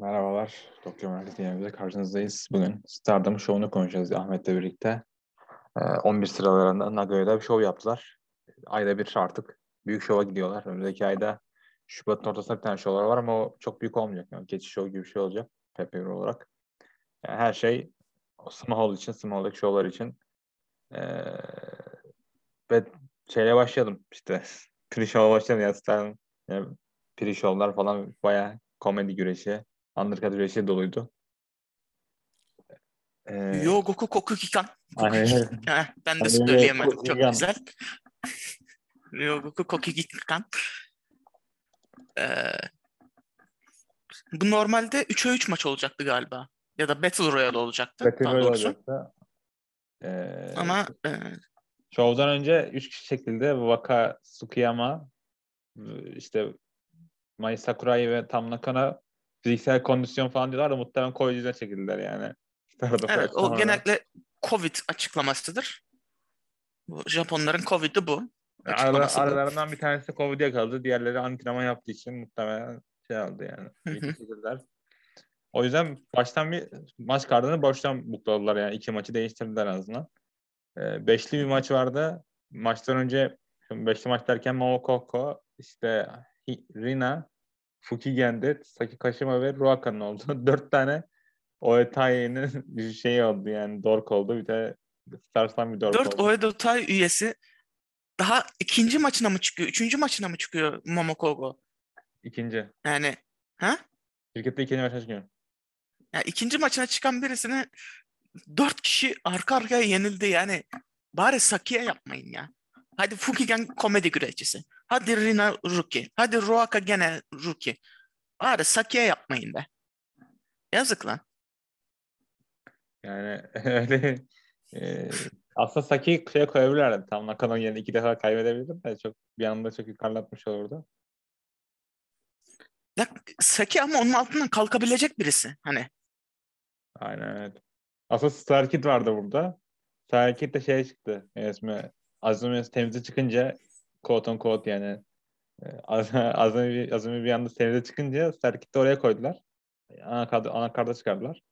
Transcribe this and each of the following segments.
Merhabalar. Tokyo Market yayınımızda karşınızdayız. Bugün Stardom Show'unu konuşacağız Ahmet'le birlikte. Ee, 11 sıralarında Nagoya'da bir show yaptılar. Ayda bir artık büyük şova gidiyorlar. Önümüzdeki ayda Şubat'ın ortasında bir tane şovlar var ama o çok büyük olmayacak. Yani geçiş show gibi bir şey olacak. pay olarak. Yani her şey small için, small'daki şovlar için. Ee, ve şeyle başladım işte. Pre-show'a başladım ya Stardom. Yani pre-show'lar falan bayağı komedi güreşi, undercard güreşi doluydu. Ee, Yo Goku Koku Kikan. Ben de söyleyemedim. Çok güzel. Yo Goku Koku Kikan. Ee, bu normalde 3'e 3 maç olacaktı galiba. Ya da Battle Royale olacaktı. Battle Royale olacaktı. Ee, Ama e, Show'dan önce 3 kişi şekilde Waka Tsukiyama işte Mai Sakurai ve Tam Nakana fiziksel kondisyon falan diyorlar da muhtemelen koyucuda çekildiler yani. evet o genellikle Covid açıklamasıdır. Bu Japonların Covid'i bu. Arada, aralarından bir tanesi Covid yakaladı. Diğerleri antrenman yaptığı için muhtemelen şey aldı yani. O yüzden baştan bir maç kardını boştan bukladılar yani. iki maçı değiştirdiler en azından. Ee, beşli bir maç vardı. Maçtan önce beşli maç derken Momokoko, işte Rina, Fukigen'de Saki Kashima ve Ruaka'nın oldu. Dört tane Oetai'nin şey oldu yani dork oldu. Bir de Stars'tan bir dork Dört oldu. Dört Oetai üyesi daha ikinci maçına mı çıkıyor? Üçüncü maçına mı çıkıyor Momokogo? İkinci. Yani ha? Şirkette ikinci maçına çıkıyor. Yani ikinci maçına çıkan birisine dört kişi arka arkaya yenildi yani. Bari Saki'ye yapmayın ya. Hadi Fukigen komedi güreşçisi. Hadi Rina rookie. Hadi Ruaka gene rookie. Bari Saki'ye yapmayın be. Yazık lan. Yani öyle e, aslında Saki'yi şeye koyabilirlerdi. Tam Nakano yerine iki defa kaybedebilirdim de çok bir anda çok yukarılatmış olurdu. Ya, Saki ama onun altından kalkabilecek birisi. Hani. Aynen evet. Aslında Starkid vardı burada. Starkid de şey çıktı. İsmi Azumi temize çıkınca quote on quote yani e, Azumi, Azumi bir anda temize çıkınca Serkit'i oraya koydular. Ana, ana karda çıkardılar.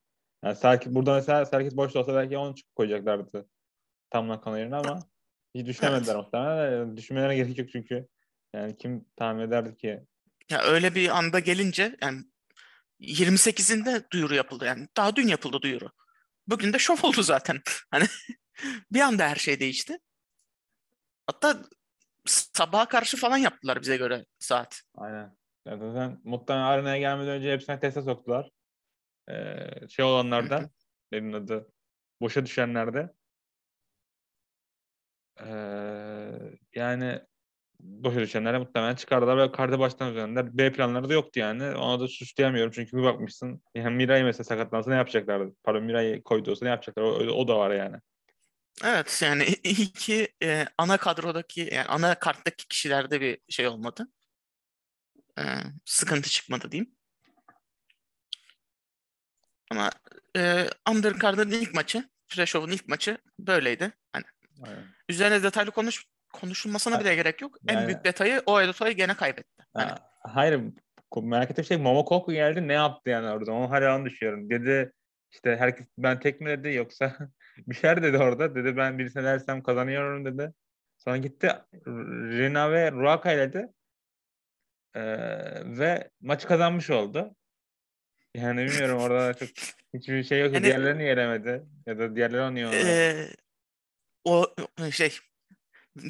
Yani Serkit, burada mesela Serkit boş olsa belki onu koyacaklardı. Tam Nakano yerine ama hiç düşünemediler evet. muhtemelen. Düşünmelerine gerek yok çünkü. Yani kim tahmin ederdi ki? Ya öyle bir anda gelince yani 28'inde duyuru yapıldı yani. Daha dün yapıldı duyuru. Bugün de şov oldu zaten. Hani bir anda her şey değişti. Hatta sabaha karşı falan yaptılar bize göre saat. Aynen. Zaten muhtemelen arenaya gelmeden önce hepsine teste soktular. Ee, şey olanlarda benim adı boşa düşenlerde ee, yani boşa düşenlere muhtemelen çıkardılar ve karda baştan üzerinden B planları da yoktu yani. Ona da suçlayamıyorum çünkü bir bakmışsın yani Miray mesela sakatlansa ne yapacaklardı? Pardon Miray koydu olsa ne yapacaklar? O, o da var yani. Evet yani iki e, ana kadrodaki yani ana karttaki kişilerde bir şey olmadı. E, sıkıntı çıkmadı diyeyim. Ama e, Undercard'ın ilk maçı, Freshow'un ilk maçı böyleydi. Hani Aynen. üzerine detaylı konuş konuşulmasına bile gerek yok. Yani, en büyük detayı o Edito'yu gene kaybetti. Hani. Hayır merak ettiğim şey Momokoku geldi ne yaptı yani orada onu hala düşünüyorum. Dedi işte herkes ben tek mi dedi yoksa bir şeyler dedi orada. Dedi ben birisine dersem kazanıyorum dedi. Sonra gitti Rina ve Ruaka dedi. Ee, ve maçı kazanmış oldu. Yani bilmiyorum orada çok hiçbir şey yok. Yani, diğerlerini yeremedi. Ya da diğerleri oynuyor. Ee, o şey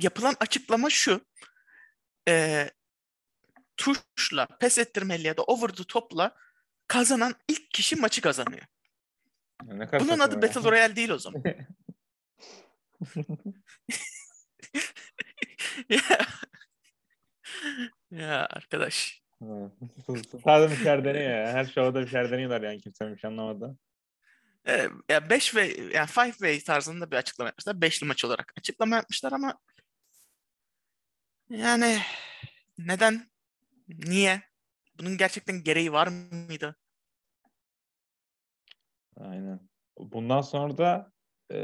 yapılan açıklama şu. E, tuşla, pes ettirmeli ya da over the top'la kazanan ilk kişi maçı kazanıyor. Ne Bunun adı ya. Battle Royale değil o zaman. ya. ya arkadaş. Sadece bir şeyler deniyor ya. Her şovda bir şeyler deniyorlar yani kimse bir şey anlamadı. Ee, ya 5 ve yani 5 way tarzında bir açıklama yapmışlar. Beşli maç olarak açıklama yapmışlar ama yani neden? Niye? Bunun gerçekten gereği var mıydı? Aynen. Bundan sonra da e,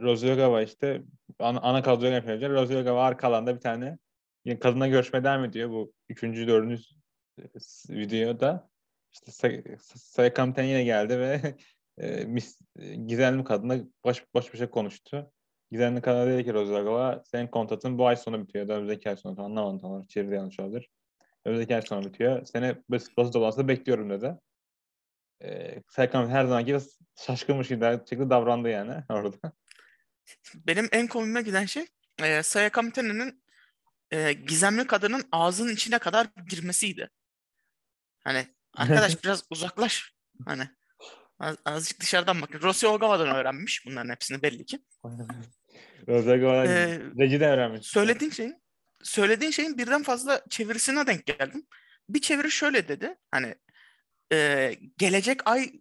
Rozyogava işte ana, ana kadroya yapacak. Rozyogava arka alanda bir tane yine kadına görüşme devam ediyor bu üçüncü, dördüncü videoda. işte Saya Kamten yine geldi ve e, mis, gizemli kadınla baş, baş başa konuştu. Gizemli kadına dedi ki Rozagova senin kontratın bu ay sonu bitiyor. Da önümüzdeki ay sonu anlamadım tamam. Çeviride yanlış olabilir. Önümüzdeki ay sonu bitiyor. Seni basın toplantıda bekliyorum dedi. Ee, Serkan her zaman gibi şaşkınmış gibi şekilde davrandı yani orada. Benim en komime giden şey e, Saya Kamiten'in e, gizemli kadının ağzının içine kadar girmesiydi. Hani arkadaş biraz uzaklaş. Hani az, azıcık dışarıdan bakın. Rossi Ogawa'dan öğrenmiş bunların hepsini belli ki. Rossi Ogawa ee, öğrenmiş. Söylediğin şeyin söylediğin şeyin birden fazla çevirisine denk geldim. Bir çeviri şöyle dedi. Hani e, gelecek ay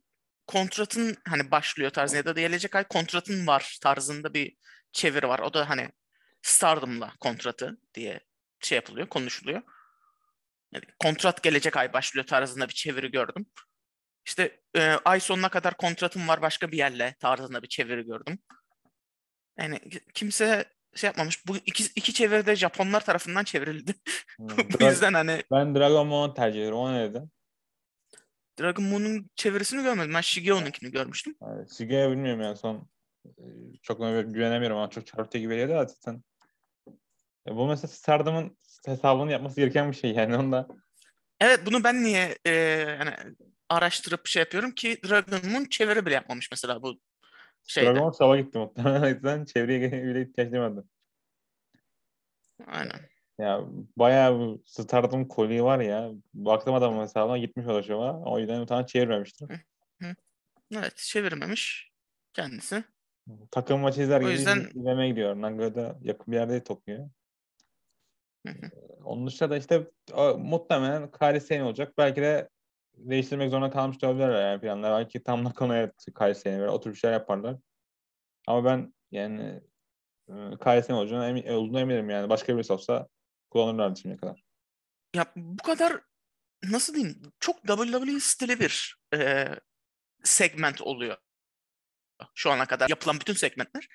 kontratın hani başlıyor tarzında ya da gelecek ay kontratın var tarzında bir çeviri var. O da hani Stardom'la kontratı diye şey yapılıyor, konuşuluyor. Yani kontrat gelecek ay başlıyor tarzında bir çeviri gördüm. İşte e, ay sonuna kadar kontratım var başka bir yerle tarzında bir çeviri gördüm. Yani kimse şey yapmamış. Bu iki, iki çeviride Japonlar tarafından çevrildi. Hmm, Bu yüzden hani... Ben Dragon Ball tercih ediyorum. O ne dedi? Dragon Moon'un çevirisini görmedim. Ben Shigeo'nunkini görmüştüm. Evet, Shigeo bilmiyorum yani son e, çok güvenemiyorum ama çok çarpıcı gibi geliyor zaten. E, bu mesela Stardom'un hesabını yapması gereken bir şey yani onda. Evet bunu ben niye e, yani araştırıp şey yapıyorum ki Dragon Moon çeviri bile yapmamış mesela bu şeyde. Dragon Moon sava gitti muhtemelen. O yüzden çevreye bile ihtiyaç duymadı. Aynen. Ya bayağı bu Stardom koli var ya. Baktım adamın hesabına gitmiş o şova. O yüzden bir tane çevirmemiştir. Hı, hı. Evet çevirmemiş kendisi. Takım maçı izler gibi yüzden... izlemeye gidiyor. Naga'da yakın bir yerde. Hı hı. Onun dışında da işte o, muhtemelen Kairi olacak. Belki de değiştirmek zorunda kalmış da olabilirler yani planlar. Belki tam Nakono'ya Kairi Sane böyle oturup şeyler yaparlar. Ama ben yani Kairi Sane olacağına emin, olduğuna eminim yani. Başka birisi olsa kullanırlardı şimdiye kadar. Ya bu kadar nasıl diyeyim çok WWE stili bir e, segment oluyor. Şu ana kadar yapılan bütün segmentler.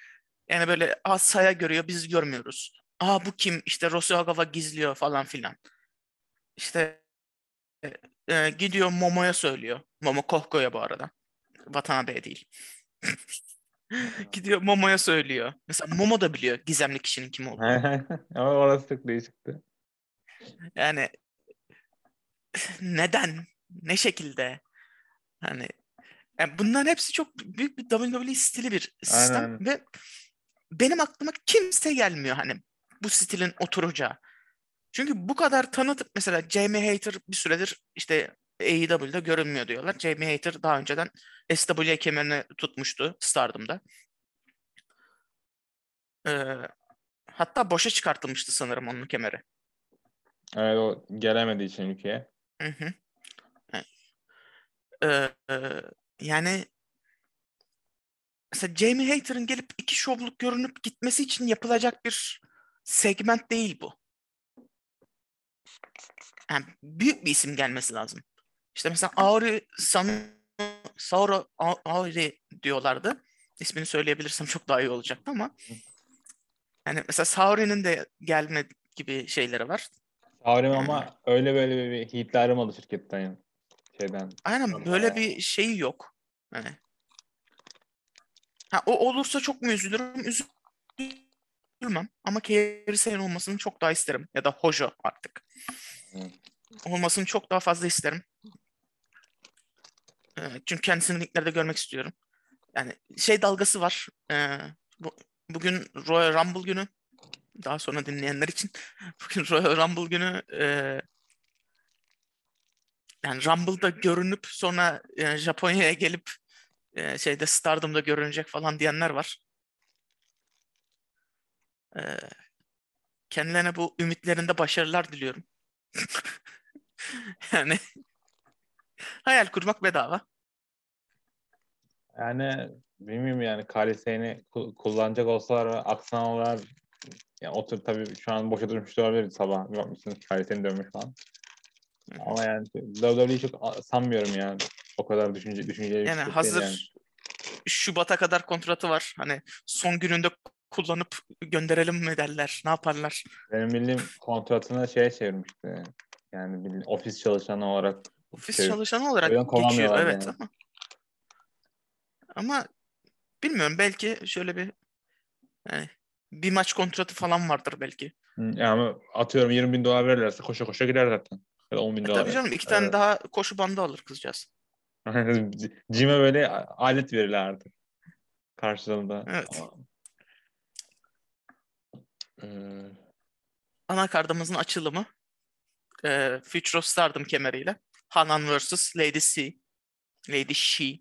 Yani böyle Asaya görüyor biz görmüyoruz. Aa bu kim? İşte Rossi gizliyor falan filan. İşte e, e, gidiyor Momo'ya söylüyor. Momo Kohko'ya bu arada. Watanabe değil. gidiyor Momo'ya söylüyor. Mesela Momo da biliyor gizemli kişinin kim olduğunu. Ama orası çok değişikti. Yani neden? Ne şekilde? Hani yani bunların hepsi çok büyük bir WWE stili bir sistem aynen. ve benim aklıma kimse gelmiyor hani bu stilin oturacağı. Çünkü bu kadar tanıtıp mesela Jamie Hater bir süredir işte AEW'da görünmüyor diyorlar. Jamie Hater daha önceden SWA kemerini tutmuştu Stardom'da. Ee, hatta boşa çıkartılmıştı sanırım onun kemeri. Evet o gelemediği için ülkeye. Hı hı. Ee, yani mesela Jamie Hater'ın gelip iki şovluk görünüp gitmesi için yapılacak bir segment değil bu. Yani büyük bir isim gelmesi lazım. İşte mesela Auri San Sauro Auri diyorlardı. İsmini söyleyebilirsem çok daha iyi olacaktı ama yani mesela Sauri'nin de gelme gibi şeyleri var. Sauri ama öyle böyle bir hitli aramadı şirketten yani. Şeyden. Aynen böyle bir şey yok. Yani. Ha, o olursa çok mu üzülürüm? Üzülmem. Ama Kerry Sane olmasını çok daha isterim. Ya da Hojo artık. Olmasını çok daha fazla isterim. Çünkü kendisini ringlerde görmek istiyorum. Yani şey dalgası var. Bu, bugün Royal Rumble günü. Daha sonra dinleyenler için. Bugün Royal Rumble günü yani Rumble'da görünüp sonra yani Japonya'ya gelip e, şeyde Stardom'da görünecek falan diyenler var. E, kendilerine bu ümitlerinde başarılar diliyorum. yani hayal kurmak bedava. Yani bilmiyorum yani Kalise'ni kullanacak olsalar aksanlar yani otur tabii şu an boşa durmuş olabilir sabah. Bir bakmışsınız Kalise'ni dönmüş falan. Ama yani WWE'yi çok sanmıyorum yani. O kadar düşünce, düşünceli yani hazır yani. Şubat'a kadar kontratı var. Hani son gününde kullanıp gönderelim mi derler? Ne yaparlar? Benim bildiğim kontratını şeye çevirmişti. Yani ofis çalışanı olarak Ofis Şey, çalışanı olarak geçiyor evet yani. ama ama bilmiyorum belki şöyle bir yani bir maç kontratı falan vardır belki. Yani atıyorum 20 bin dolar verirlerse koşa koşa gider zaten. Ya da 10 bin E dolar. tabii canım iki tane Evet. daha koşu bandı alır kızcağız. Cime böyle alet verirler artık. Karşılığında. Evet. Ee, Anakartımızın açılımı e, Future of Stardom kemeriyle Hanan vs. Lady C. Lady She.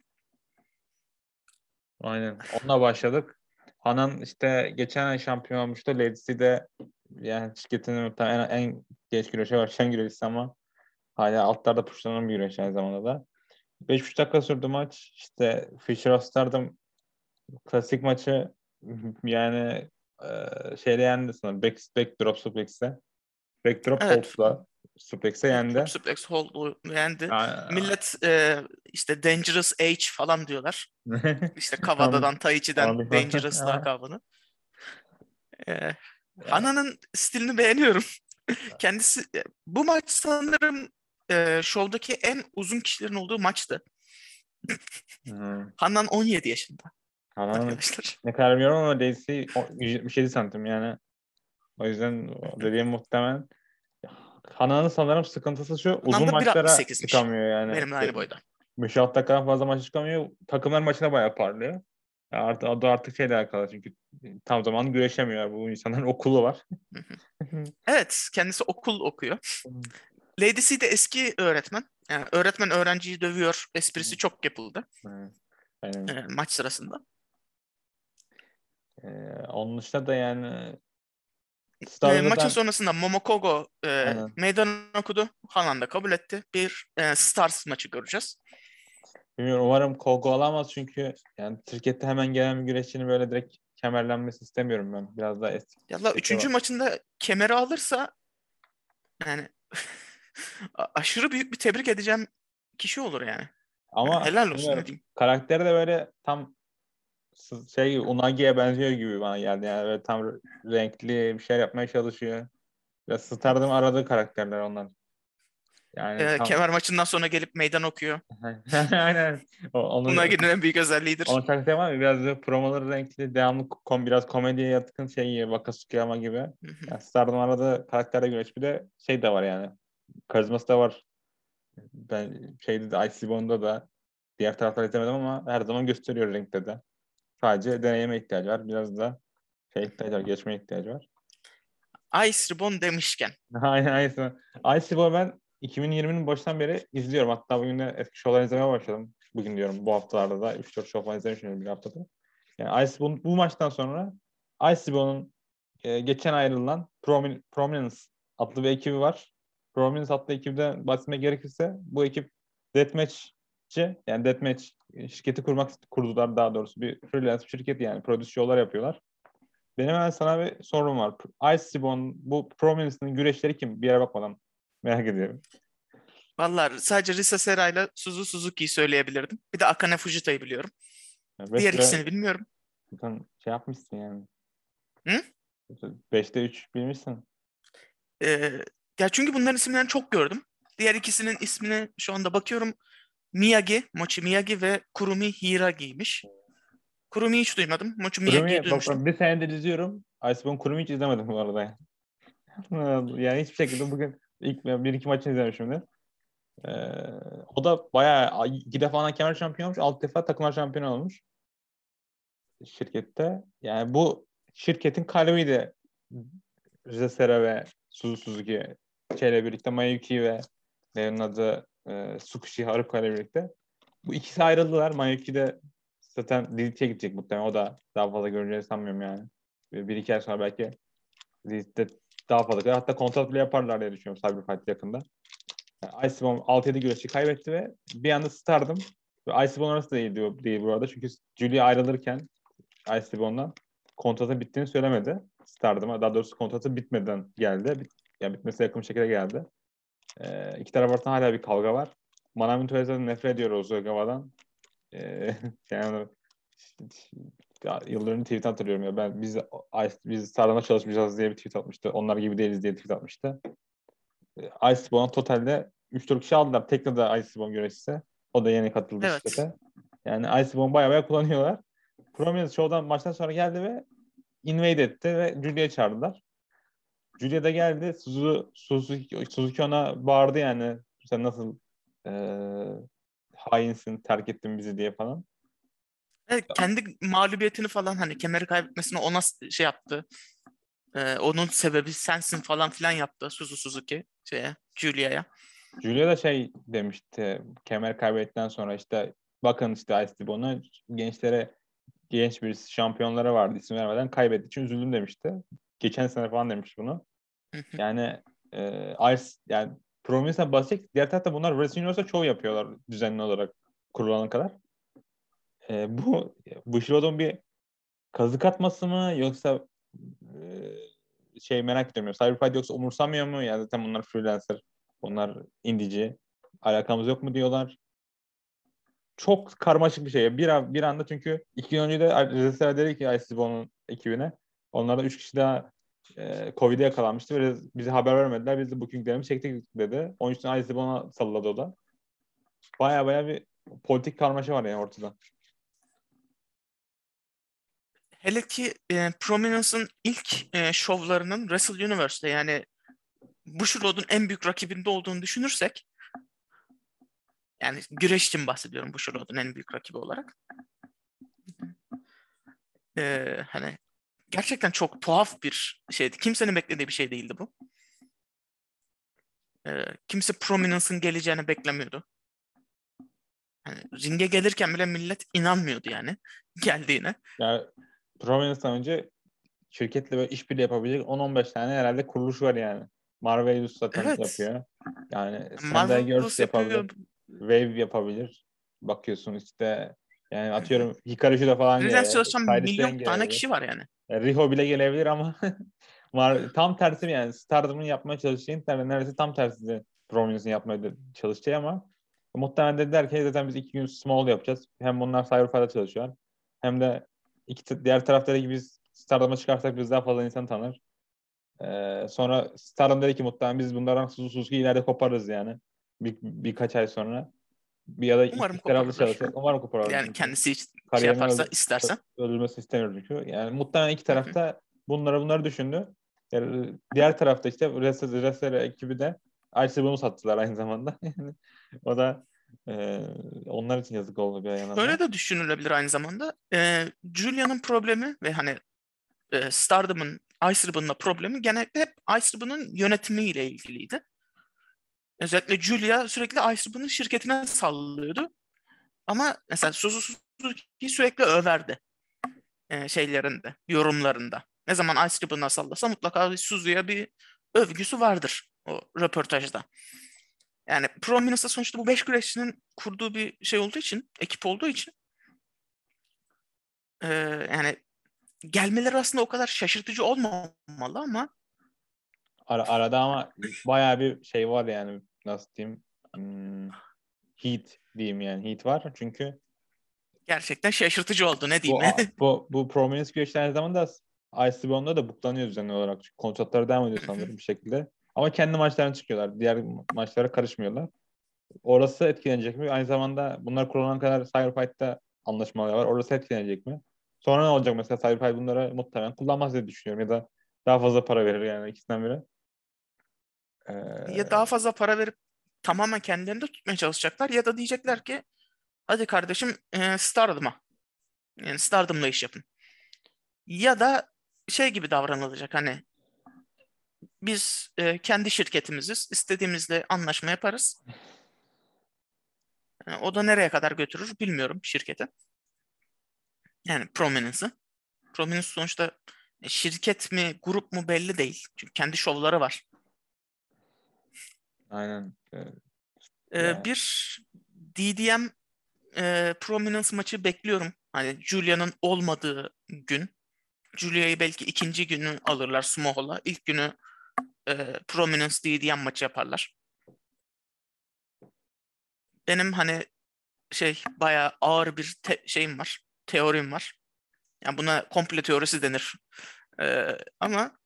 aynen. Onunla başladık. Hanan işte geçen ay şampiyon olmuştu. Lady de yani şirketinin en, en genç güreşe başlayan güreşçisi ama hala altlarda puşlanan bir güreş aynı zamanda da. 5,5 dakika sürdü maç. İşte Fisher of Stardom klasik maçı yani e, şeyle yendi sanırım. Back, backdrop suplex'e. Backdrop Evet. Suplex'e yendi. Suplex hold yendi. Aa, Millet e, işte Dangerous Age falan diyorlar. İşte Kavada'dan, Taichi'den. Dangerous lakabını. E, Hana'nın stilini beğeniyorum. Kendisi e, bu maç sanırım e, şovdaki en uzun kişilerin olduğu maçtı. Hanan 17 yaşında Hanan'ın arkadaşlar. ne kadar bilmiyorum ama Daisy o- 177 santim yani. O yüzden dediğim muhtemelen Hanan'ın sanırım sıkıntısı şu uzun maçlara 1.68'miş. çıkamıyor yani. Benimle aynı boyda. 5-6 dakikadan fazla maç çıkamıyor. Takımlar maçına bayağı parlıyor. Artık, da artık şeyle alakalı çünkü tam zaman güreşemiyor. Bu insanların okulu var. Evet, kendisi okul okuyor. Lady C de eski öğretmen. Yani öğretmen öğrenciyi dövüyor. Esprisi çok yapıldı. Aynen. e, maç sırasında. Ee, onun dışında da yani E, maçın ben- sonrasında Momokogo e, Aynen. meydan okudu. Hanan da kabul etti. Bir e, Stars maçı göreceğiz. Bilmiyorum umarım Kogo alamaz çünkü yani Türkiye'de hemen gelen bir güreşçinin böyle direkt kemerlenmesi istemiyorum ben. Biraz daha eski. Yalla üçüncü Devam. maçında kemeri alırsa yani aşırı büyük bir tebrik edeceğim kişi olur yani. Ama Helal olsun diyeyim. karakteri de böyle tam şey Unagi'ye benziyor gibi bana geldi. Yani böyle tam renkli bir şeyler yapmaya çalışıyor. Biraz Stardom aradığı karakterler onlar. Yani E, tam... kemer maçından sonra gelip meydan okuyor. Aynen. O, onun, Buna giden en büyük özelliğidir. onun karakteri var ya biraz da promoları renkli, devamlı kom, biraz komediye yatkın şey Wakasuki ama gibi. Yani Stardom aradığı karakterle güreş. Bir de şey de var yani. Karizması da var. Ben şeyde de IC Bond'da da diğer tarafları izlemedim ama her zaman gösteriyor renkte de. Sadece deneyime ihtiyacı var. Biraz da şey ihtiyacı var. Geçmeye ihtiyacı var. Ice Ribbon demişken. Aynen aynısı. IC Bond ben 2020'nin başından beri izliyorum. Hatta bugün de eski şovlar izlemeye başladım. Bugün diyorum bu haftalarda da 3-4 şov falan izlemişim bir haftada. Yani Ice Bond bu maçtan sonra Ice Bond'un e, geçen ayrılan Promin- Prominence adlı bir ekibi var. Prominence adlı ekibden bahsetmek gerekirse bu ekip Deathmatch'ci yani Deathmatch şirketi kurmak kurdular daha doğrusu bir freelance bir şirket yani prodüs şovlar yapıyorlar. Benim hemen sana bir sorum var. Ice Bond bu Prominence'ın güreşleri kim? Bir yere bakmadan merak ediyorum. Vallahi sadece Risa Sera ile Suzu Suzuki'yi söyleyebilirdim. Bir de Akane Fujita'yı biliyorum. Yani Diğer ikisini bilmiyorum. Zaten şey yapmışsın yani. Hı? 5'te 3 bilmişsin. Ee, ya çünkü bunların isimlerini çok gördüm. Diğer ikisinin ismini şu anda bakıyorum. Miyagi, Mochi Miyagi ve Kurumi Hiragi'ymiş. Kurumi'yi hiç duymadım. Mochi Miyagi'yi Kurumi'yi bak, duymuştum. ben bir senedir izliyorum. Iceborne Kurumi'yi hiç izlemedim bu arada. yani hiçbir şekilde bugün ilk bir iki maçını izlemişimdir. Ee, o da bayağı iki defa ana kemer şampiyonu olmuş. Alt defa takımlar şampiyonu olmuş. Şirkette. Yani bu şirketin kalbiydi. Rize Sera ve Suzu Suzuki şeyle birlikte Mayuki ve neyin adı e, Tsukushi Haruka ile birlikte. Bu ikisi ayrıldılar. Mayuki de zaten DDT'ye gidecek muhtemelen. O da daha fazla göreceğini sanmıyorum yani. Bir, iki ay sonra belki DDT'de daha fazla. Hatta kontrat bile yaparlar diye düşünüyorum Cyberfight yakında. Yani Icebomb 6-7 güreşi kaybetti ve bir anda Stardom ve Icebomb arası da değil, diyor, değil burada. Çünkü Julia ayrılırken Icebomb'dan kontratın bittiğini söylemedi. Stardom'a. Daha doğrusu kontratı bitmeden geldi. Bit, yani bitmesi yakın bir şekilde geldi. Ee, iki taraf arasında hala bir kavga var. Manami Toyota'dan nefret ediyor Ozogawa'dan. Ee, yani ya, yılların tweet hatırlıyorum ya ben biz biz Stardom'a çalışmayacağız diye bir tweet atmıştı. Onlar gibi değiliz diye tweet atmıştı. Icebone'a totalde 3-4 kişi aldılar. Tekno da Ice Bomb güreşçisi. O da yeni katıldı Evet. şirkete. Yani Ice Bomb bayağı bayağı kullanıyorlar. Prominence Show'dan maçtan sonra geldi ve invade etti ve Julia'yı çağırdılar. Julia da geldi. Suzu, Suzuki, Suzuki ona bağırdı yani. Sen nasıl eee hainsin, terk ettin bizi diye falan. Evet, kendi mağlubiyetini falan hani kemeri kaybetmesini ona şey yaptı. Ee, onun sebebi sensin falan filan yaptı Suzu Suzuki şeye, Julia'ya. Julia da şey demişti kemer kaybettikten sonra işte bakın işte Ice Bon'a gençlere genç bir şampiyonlara vardı isim vermeden kaybettiği için üzüldüm demişti. Geçen sene falan demiş bunu. Yani e, Ice yani Promise'e basacak. Diğer tarafta bunlar Wrestling Universe'a çoğu yapıyorlar düzenli olarak kurulana kadar. E, bu Bushiroad'un bir kazık atması mı yoksa e, şey merak ediyorum. Cyberfight yoksa umursamıyor mu? Ya zaten bunlar freelancer. Bunlar indici. Alakamız yok mu diyorlar. Çok karmaşık bir şey. Bir, bir anda çünkü iki gün önce de Rezesler dedi ki ICBO'nun ekibine. Onlardan üç kişi daha e, Covid'e yakalanmıştı ve bize haber vermediler. Biz de bookinglerimi çektik dedi. Onun için ICBO'na salladı o da. Baya baya bir politik karmaşa var yani ortada. Hele ki e, Prominence'ın ilk e, şovlarının Wrestle Universe'de yani Bushiroad'un en büyük rakibinde olduğunu düşünürsek yani güreş için bahsediyorum Bushiroad'un en büyük rakibi olarak. E, hani gerçekten çok tuhaf bir şeydi. Kimsenin beklediği bir şey değildi bu. E, kimse Prominence'ın geleceğini beklemiyordu. Hani ringe gelirken bile millet inanmıyordu yani geldiğine. Yani Prominence'dan önce şirketle böyle işbirliği yapabilecek 10-15 tane herhalde kuruluş var yani. Marvelous zaten Evet. yapıyor. Yani Marvelous Girls yapabilir. yapıyor. Wave yapabilir. Bakıyorsun işte yani atıyorum Hikaru Shida falan Kairi milyon tane gelebilir. kişi var yani. E, Riho bile gelebilir ama tam tersi yani Stardom'un yapmaya çalıştığı yani neredeyse tam tersi de Prominence'ın yapmaya çalıştığı ama muhtemelen dediler ki zaten biz iki gün small yapacağız. Hem bunlar Cyberfire'da çalışıyor. Hem de iki diğer tarafta gibi biz Stardom'a çıkarsak biz daha fazla insan tanır. Ee, sonra Stardom dedi ki muhtemelen biz bunlardan Suzu Suzuki ileride koparırız yani. Bir, birkaç ay sonra. Bir ya da Umarım çalışacak. Umarım koparırlar. Yani kendisi hiç şey yaparsa öldü- istersen. öldürmesini istemiyor çünkü. Yani muhtemelen iki tarafta bunları bunları düşündü. Yani diğer tarafta işte Wrestler, Wrestler ekibi de bunu sattılar aynı zamanda. Yani o da e, onlar için yazık oldu bir yandan. da. Öyle de düşünülebilir aynı zamanda. Ee, Julia'nın problemi ve hani e, Stardom'un Ice Ribbon'la problemi genellikle hep Ice Ribbon'un yönetimiyle ilgiliydi. Özellikle Julia sürekli Ice Ribbon'un şirketine sallıyordu. Ama mesela Suzu Suzuki sürekli överdi. e, şeylerinde, yorumlarında. Ne zaman Ice Ribbon'a sallasa mutlaka Suzu'ya bir övgüsü vardır o röportajda. Yani Prominence'da sonuçta bu beş güreşçinin kurduğu bir şey olduğu için, ekip olduğu için e, yani gelmeleri aslında o kadar şaşırtıcı olmamalı ama Ara, arada ama bayağı bir şey var yani nasıl diyeyim hmm, heat diyeyim yani heat var çünkü gerçekten şaşırtıcı oldu ne bu, diyeyim. bu, bu Prominence güreşler aynı zamanda ICBO'nda da buklanıyor düzenli olarak. Çünkü kontratları devam ediyor sanırım bir şekilde. Ama kendi maçlarına çıkıyorlar. Diğer maçlara karışmıyorlar. Orası etkilenecek mi? Aynı zamanda bunlar kurulana kadar Cyberfight'ta anlaşmalar var. Orası etkilenecek mi? Sonra ne olacak mesela Cyberfight bunları muhtemelen kullanmaz diye düşünüyorum. Ya da daha fazla para verir yani ikisinden biri. Ee, ya daha fazla para verip tamamen kendilerinde tutmaya çalışacaklar ya da diyecekler ki hadi kardeşim e, Stardom'a yani Stardom'la iş yapın. Ya da şey gibi davranılacak hani biz e, kendi şirketimiziz istediğimizle anlaşma yaparız. E, o da nereye kadar götürür bilmiyorum şirketi. Yani Prominence'ı. Prominence sonuçta e, şirket mi grup mu belli değil. Çünkü kendi şovları var. Aynen. Ee, Yani. bir DDM e, Prominence maçı bekliyorum. Hani Julia'nın olmadığı gün. Julia'yı belki ikinci günü alırlar Sumoho'la. İlk günü e, Prominence DDM maçı yaparlar. Benim hani şey bayağı ağır bir te- şeyim var. Teorim var. Yani buna komple teorisi denir. Ee, ama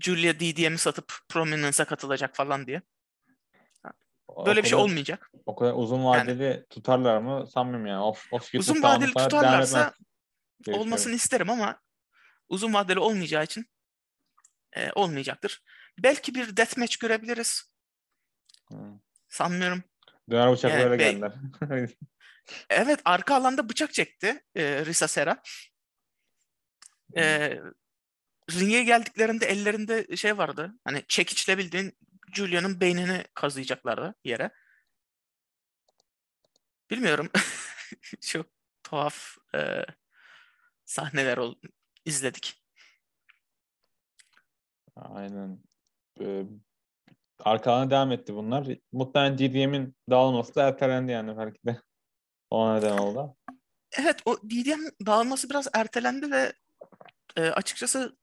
Julia DDM'i satıp Prominence'a katılacak falan diye. Böyle bir şey olmayacak. O kadar uzun vadeli tutarlar mı sanmıyorum yani. Of, of Uzun vadeli tutarlarsa olmasını isterim ama uzun vadeli olmayacağı için e, olmayacaktır. Belki bir deathmatch görebiliriz. Hı. Sanmıyorum. Döner bıçaklarla Yani be- geldiler. Evet arka alanda bıçak çekti e, Risa Sera. E, ringe geldiklerinde ellerinde şey vardı. Hani çekiçle bildiğin Julia'nın beynini kazıyacaklardı yere. Bilmiyorum. Çok tuhaf e, sahneler ol, izledik. Aynen. Ee, arkalarına devam etti bunlar. Muhtemelen DDM'in dağılması da ertelendi yani belki de. O neden oldu. Evet o DDM dağılması biraz ertelendi ve e, açıkçası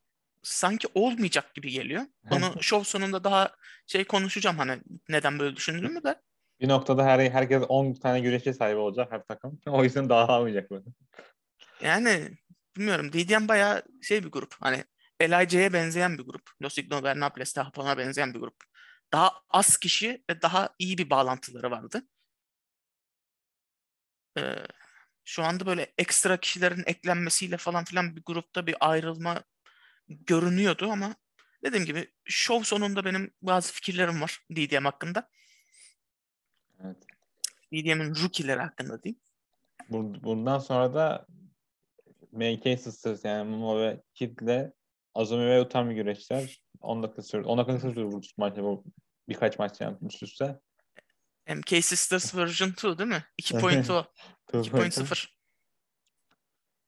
sanki olmayacak gibi geliyor. Onu şov sonunda daha şey konuşacağım hani neden böyle düşündüğümü de. Bir noktada her herkes 10 tane güreşçi sahibi olacak her takım. O yüzden dağılmayacak böyle. Yani bilmiyorum DDM bayağı şey bir grup. Hani LIJ'ye benzeyen bir grup. Los Ingobernables Japon'a benzeyen bir grup. Daha az kişi ve daha iyi bir bağlantıları vardı. Ee, şu anda böyle ekstra kişilerin eklenmesiyle falan filan bir grupta bir ayrılma görünüyordu ama dediğim gibi şov sonunda benim bazı fikirlerim var DDM hakkında. Evet. DDM'in rookie'leri hakkında diyeyim. Bundan sonra da MK Sisters yani Momo ve Kid'le Azumi ve Utami güreşler 10 dakika sürdü. 10 dakika sürdü bu maçta bu birkaç maç yani üst üste. MK Sisters version 2 değil mi? 2.0. 2.0.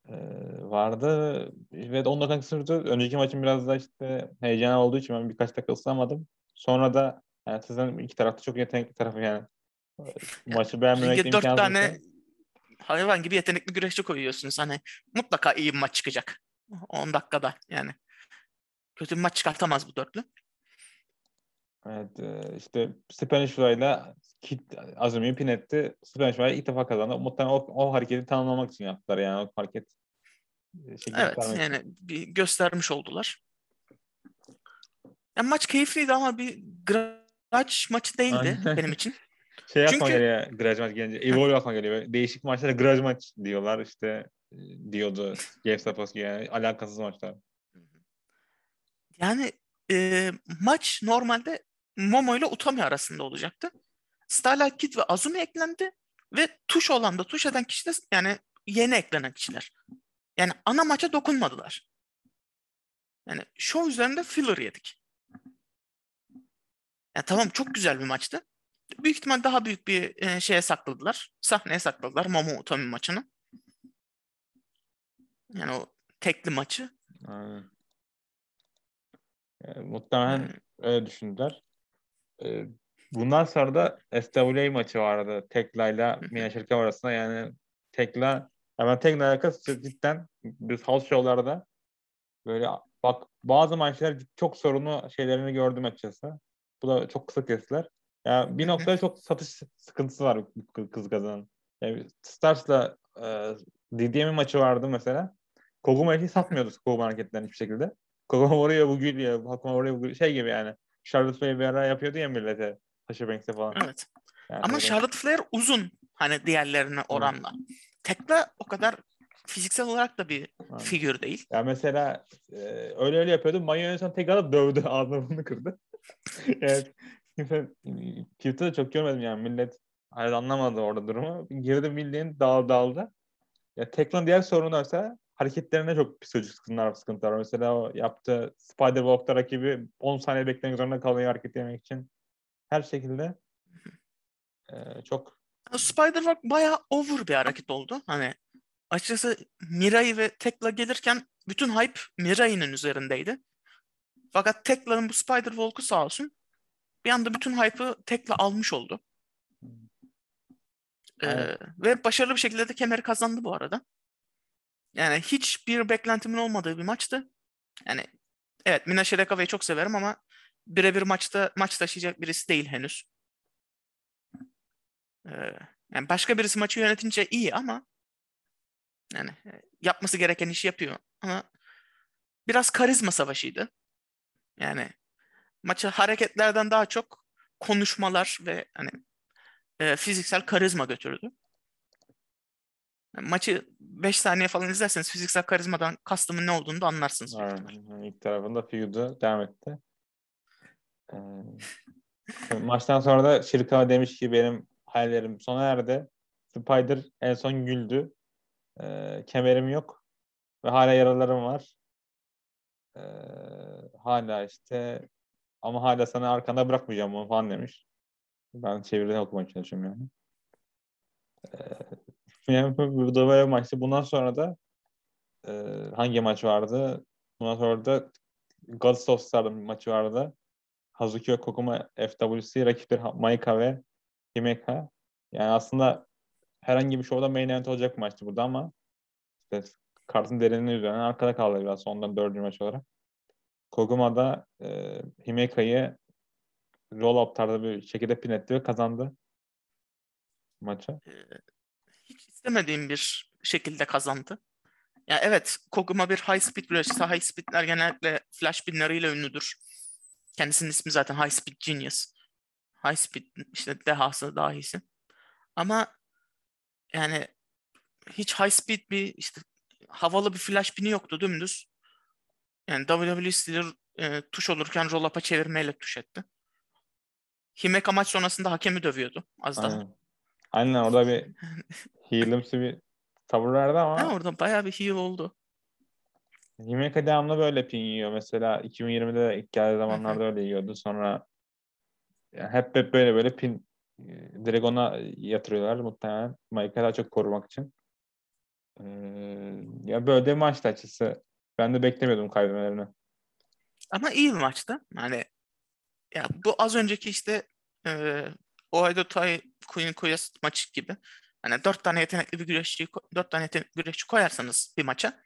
Vardı ve 10 dakika sürdü. Önceki maçın biraz da işte heyecanı olduğu için ben birkaç dakika ısınamadım. Sonra da yani sizden iki tarafta çok yetenekli tarafı yani. Maçı beğenmemek Ringe dört imkansız. tane hayvan gibi yetenekli güreşçi koyuyorsunuz. Hani mutlaka iyi bir maç çıkacak. 10 dakikada yani. Kötü bir maç çıkartamaz bu dörtlü. Evet e, işte Spanish Fly'la Kid Azumi'yi pin etti. Spanish Fly ilk defa kazandı. Muhtemelen o, o hareketi tanımlamak için yaptılar yani o hareket. E, Evet yani bir göstermiş oldular. Yani maç keyifliydi ama bir grudge maçı değildi benim için. Şey aklıma Çünkü- geliyor grudge maç gelince. Evolve aklıma geliyor. Değişik maçlara grudge maç diyorlar işte e, diyordu Gabe Sapolsky yani alakasız maçlar. Yani e, maç normalde Momo ile Utami arasında olacaktı. Starlight Kid ve Azumi eklendi ve tuş olan da tuş eden kişi de yani yeni eklenen kişiler. Yani ana maça dokunmadılar. Yani show üzerinde filler yedik. Yani tamam çok güzel bir maçtı. Büyük ihtimal daha büyük bir e, şeye sakladılar. Sahneye sakladılar Momo Utami maçını. Yani o tekli maçı. Aynen. E, muhtemelen Yani öyle düşündüler. E, bundan sonra da SWA maçı vardı. Tekla ile Mia Şirkev arasında yani Tekla hemen Tekla alakası cidden biz house show'larda böyle bak bazı maçlar çok sorunlu şeylerini gördüm açıkçası. Bu da çok kısa kestiler. Yani bir noktada çok satış sıkıntısı var kız kazanan. Yani Stars'la e, DDM'in maçı vardı mesela. Koguma hiç satmıyordu Koguma hareketlerini hiçbir şekilde. Koguma oraya bu gülüyor. Koguma oraya bu gülüyor. Şey gibi yani. Charlotte Flair bir ara yapıyordu ya millete. Sasha Banks'e falan. evet. Yani Ama böyle- Charlotte Flair uzun hani diğerlerine oranla. Tekla o kadar fiziksel olarak da bir Aynen. figür değil. Ya mesela e, öyle öyle yapıyordu. Mayo en son tek alıp dövdü. Ağzını burnunu kırdı. evet. Twitter'da çok görmedim yani. Millet hani anlamadı orada durumu. Girdi bildiğin dağ daldı. Ya Teklan diğer sorunu ise hareketlerine çok psikolojik sıkıntılar, sıkıntılar var. Mesela o yaptığı Spider Walk'ta rakibi 10 saniye beklemek zorunda kalıyor hareket yemek için. Her şekilde e, çok Spider-Walk bayağı over bir hareket oldu. Hani açıkçası Mirai ve Tekla gelirken bütün hype Mirai'nin üzerindeydi. Fakat Tekla'nın bu Spider-Walk'u sağ olsun bir anda bütün hype'ı Tekla almış oldu. Ee, Evet. ve başarılı bir şekilde de kemeri kazandı bu arada. Yani hiçbir beklentimin olmadığı bir maçtı. Yani evet Mina Şerekava'yı çok severim ama birebir maçta maç taşıyacak birisi değil henüz. Ee, yani başka birisi maçı yönetince iyi ama yani e, yapması gereken işi yapıyor. Ama biraz karizma savaşıydı. Yani maçı hareketlerden daha çok konuşmalar ve hani e, fiziksel karizma götürdü. Maçı 5 saniye falan izlerseniz fiziksel karizmadan kastımın ne olduğunu da anlarsınız. Aynen. İlk tarafında feud'u devam etti. Ee, maçtan sonra da Şirkawa demiş ki benim hayallerim sona erdi. Spider en son güldü. Ee, kemerim yok. Ve hala yaralarım var. Ee, hala işte ama hala sana arkanda bırakmayacağım bunu falan demiş. Ben çeviriden okumaya çalışıyorum yani. Ee, yani bu da böyle maçtı. Bundan sonra da e, hangi maç vardı? Bundan sonra da Stardom maçı vardı. Hazuki Kokuma FWC rakipleri Maika ve Himeka. Yani aslında herhangi bir şovda main event olacak maçtı burada ama işte kartın derinliği üzerine arkada kaldı biraz sondan dördüncü maç olarak. Koguma da e, Himeka'yı roll-up tarzı bir şekilde pin etti ve kazandı maçı. Hiç istemediğim bir şekilde kazandı. Ya evet Koguma bir high speed güreşçisi. High speedler genellikle flash pinleriyle ünlüdür. Kendisinin ismi zaten High Speed Genius. High Speed işte dehası dahisi. Ama yani hiç high speed bir işte havalı bir flash pini yoktu dümdüz. Yani WWE stili e, tuş olurken roll-up'a çevirmeyle tuş etti. Himeka maç sonrasında hakemi dövüyordu az daha. Aynen. Aynen orada bir heal'ımsı bir tavır verdi ama Ha, orada bayağı bir heel oldu. Himeka devamlı böyle pin yiyor. Mesela 2020'de ilk geldiği zamanlarda öyle yiyordu. Sonra yani hep hep böyle böyle pin e, direkt ona yatırıyorlar muhtemelen. Mike'ı daha çok korumak için. Ee, ya böyle de maçtı açısı. Ben de beklemiyordum kaybetmelerini. Ama iyi bir maçtı. Yani ya bu az önceki işte e, Oedo Tai Queen Koyas maçı gibi. Hani dört tane yetenekli bir güreşçi, dört tane yetenekli güreşçi koyarsanız bir maça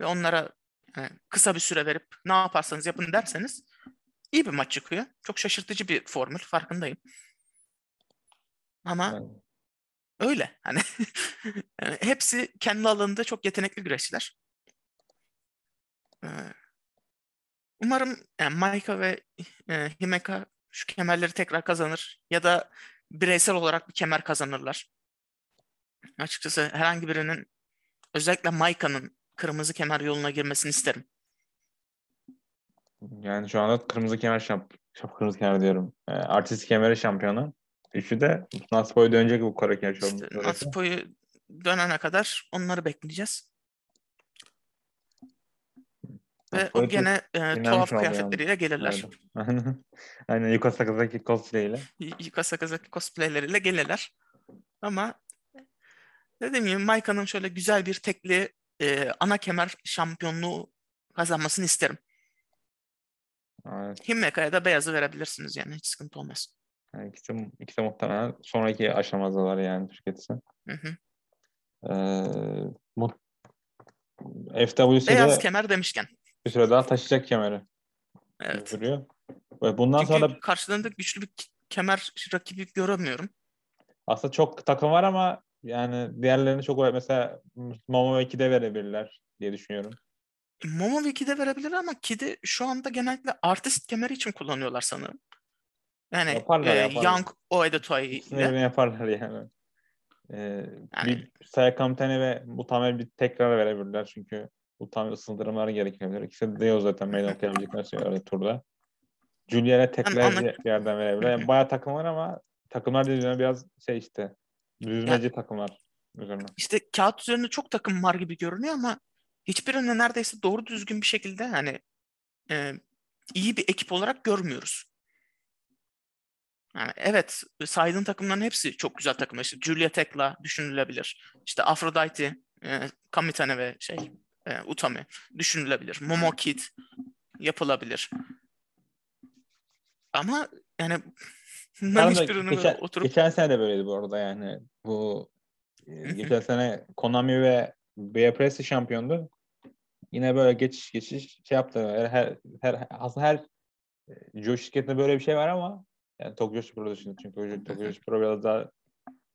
ve onlara yani kısa bir süre verip ne yaparsanız yapın derseniz iyi bir maç çıkıyor. Çok şaşırtıcı bir formül farkındayım. Ama Yani, öyle hani yani hepsi kendi alanında çok yetenekli güreşçiler. Ee, Umarım yani Maika ve e, Himeka şu kemerleri tekrar kazanır ya da bireysel olarak bir kemer kazanırlar. Açıkçası herhangi birinin özellikle Maika'nın kırmızı kemer yoluna girmesini isterim. Yani şu anda kırmızı kemer şamp şap kırmızı kemer diyorum. Ee, artist kemeri şampiyonu. Üçü de Naspo'yu dönecek bu şovunun İşte. Naspo'yu dönene kadar onları bekleyeceğiz. Ve Naspo'yu o gene e, tuhaf oldu yani. kıyafetleriyle gelirler. Aynen. Yuka Sakazaki cosplay ile. Y- Yuka Sakazaki cosplayleriyle gelirler. Ama dediğim gibi Maika'nın şöyle güzel bir tekli e, ana kemer şampiyonluğu kazanmasını isterim. Evet. Himmeka'ya da beyazı verebilirsiniz yani hiç sıkıntı olmaz. Yani ikisi, ikisi muhtemelen sonraki aşamadalar yani Türkiye'si. Hı hı. Ee, bu FWC'de Beyaz kemer demişken. bir süre daha taşıyacak kemeri Evet. duruyor. Ve bundan Çünkü sonra da karşılarında güçlü bir kemer rakibi göremiyorum. aslında çok takım var ama yani diğerlerini çok mesela Momo ve Kid'e verebilirler diye düşünüyorum. Momo ve Kid'e verebilir ama Kid'i şu anda genellikle artist kemeri için kullanıyorlar sanırım. Yani Yaparlar, e, yaparlar. Young Oedo Toy ile. yaparlar yani. Ee, Yani- bir Sayakam Tene ve Mutamel bir tekrar verebilirler çünkü Mutamel ısındırmaları gerekebilir. İkisi de yok zaten meydan okuyabilecekler öyle turda. Julia'ya tekrar anla- bir yerden verebilirler. Yani bayağı takım var ama takımlar dediğine biraz şey işte düzmeci takımlar üzerine. İşte kağıt üzerinde çok takım var gibi görünüyor ama hiçbirini neredeyse doğru düzgün bir şekilde hani e, iyi bir ekip olarak görmüyoruz. Yani evet saydığın takımların hepsi çok güzel takımlar. İşte Julia Tekla düşünülebilir. İşte Aphrodite, e, Kamitane ve şey e, Utami düşünülebilir. Momo Kid yapılabilir. Ama yani bunların hiçbirini geçen, oturup geçen sene de böyleydi bu arada yani. Bu e, geçen sene Konami ve Bea Press şampiyondu. Yine böyle geçiş geçiş şey yaptı. Her, her, aslında her e, Joe şirketinde böyle bir şey var ama yani Tokyo Spor'da dışında çünkü Tokyo, Spor biraz daha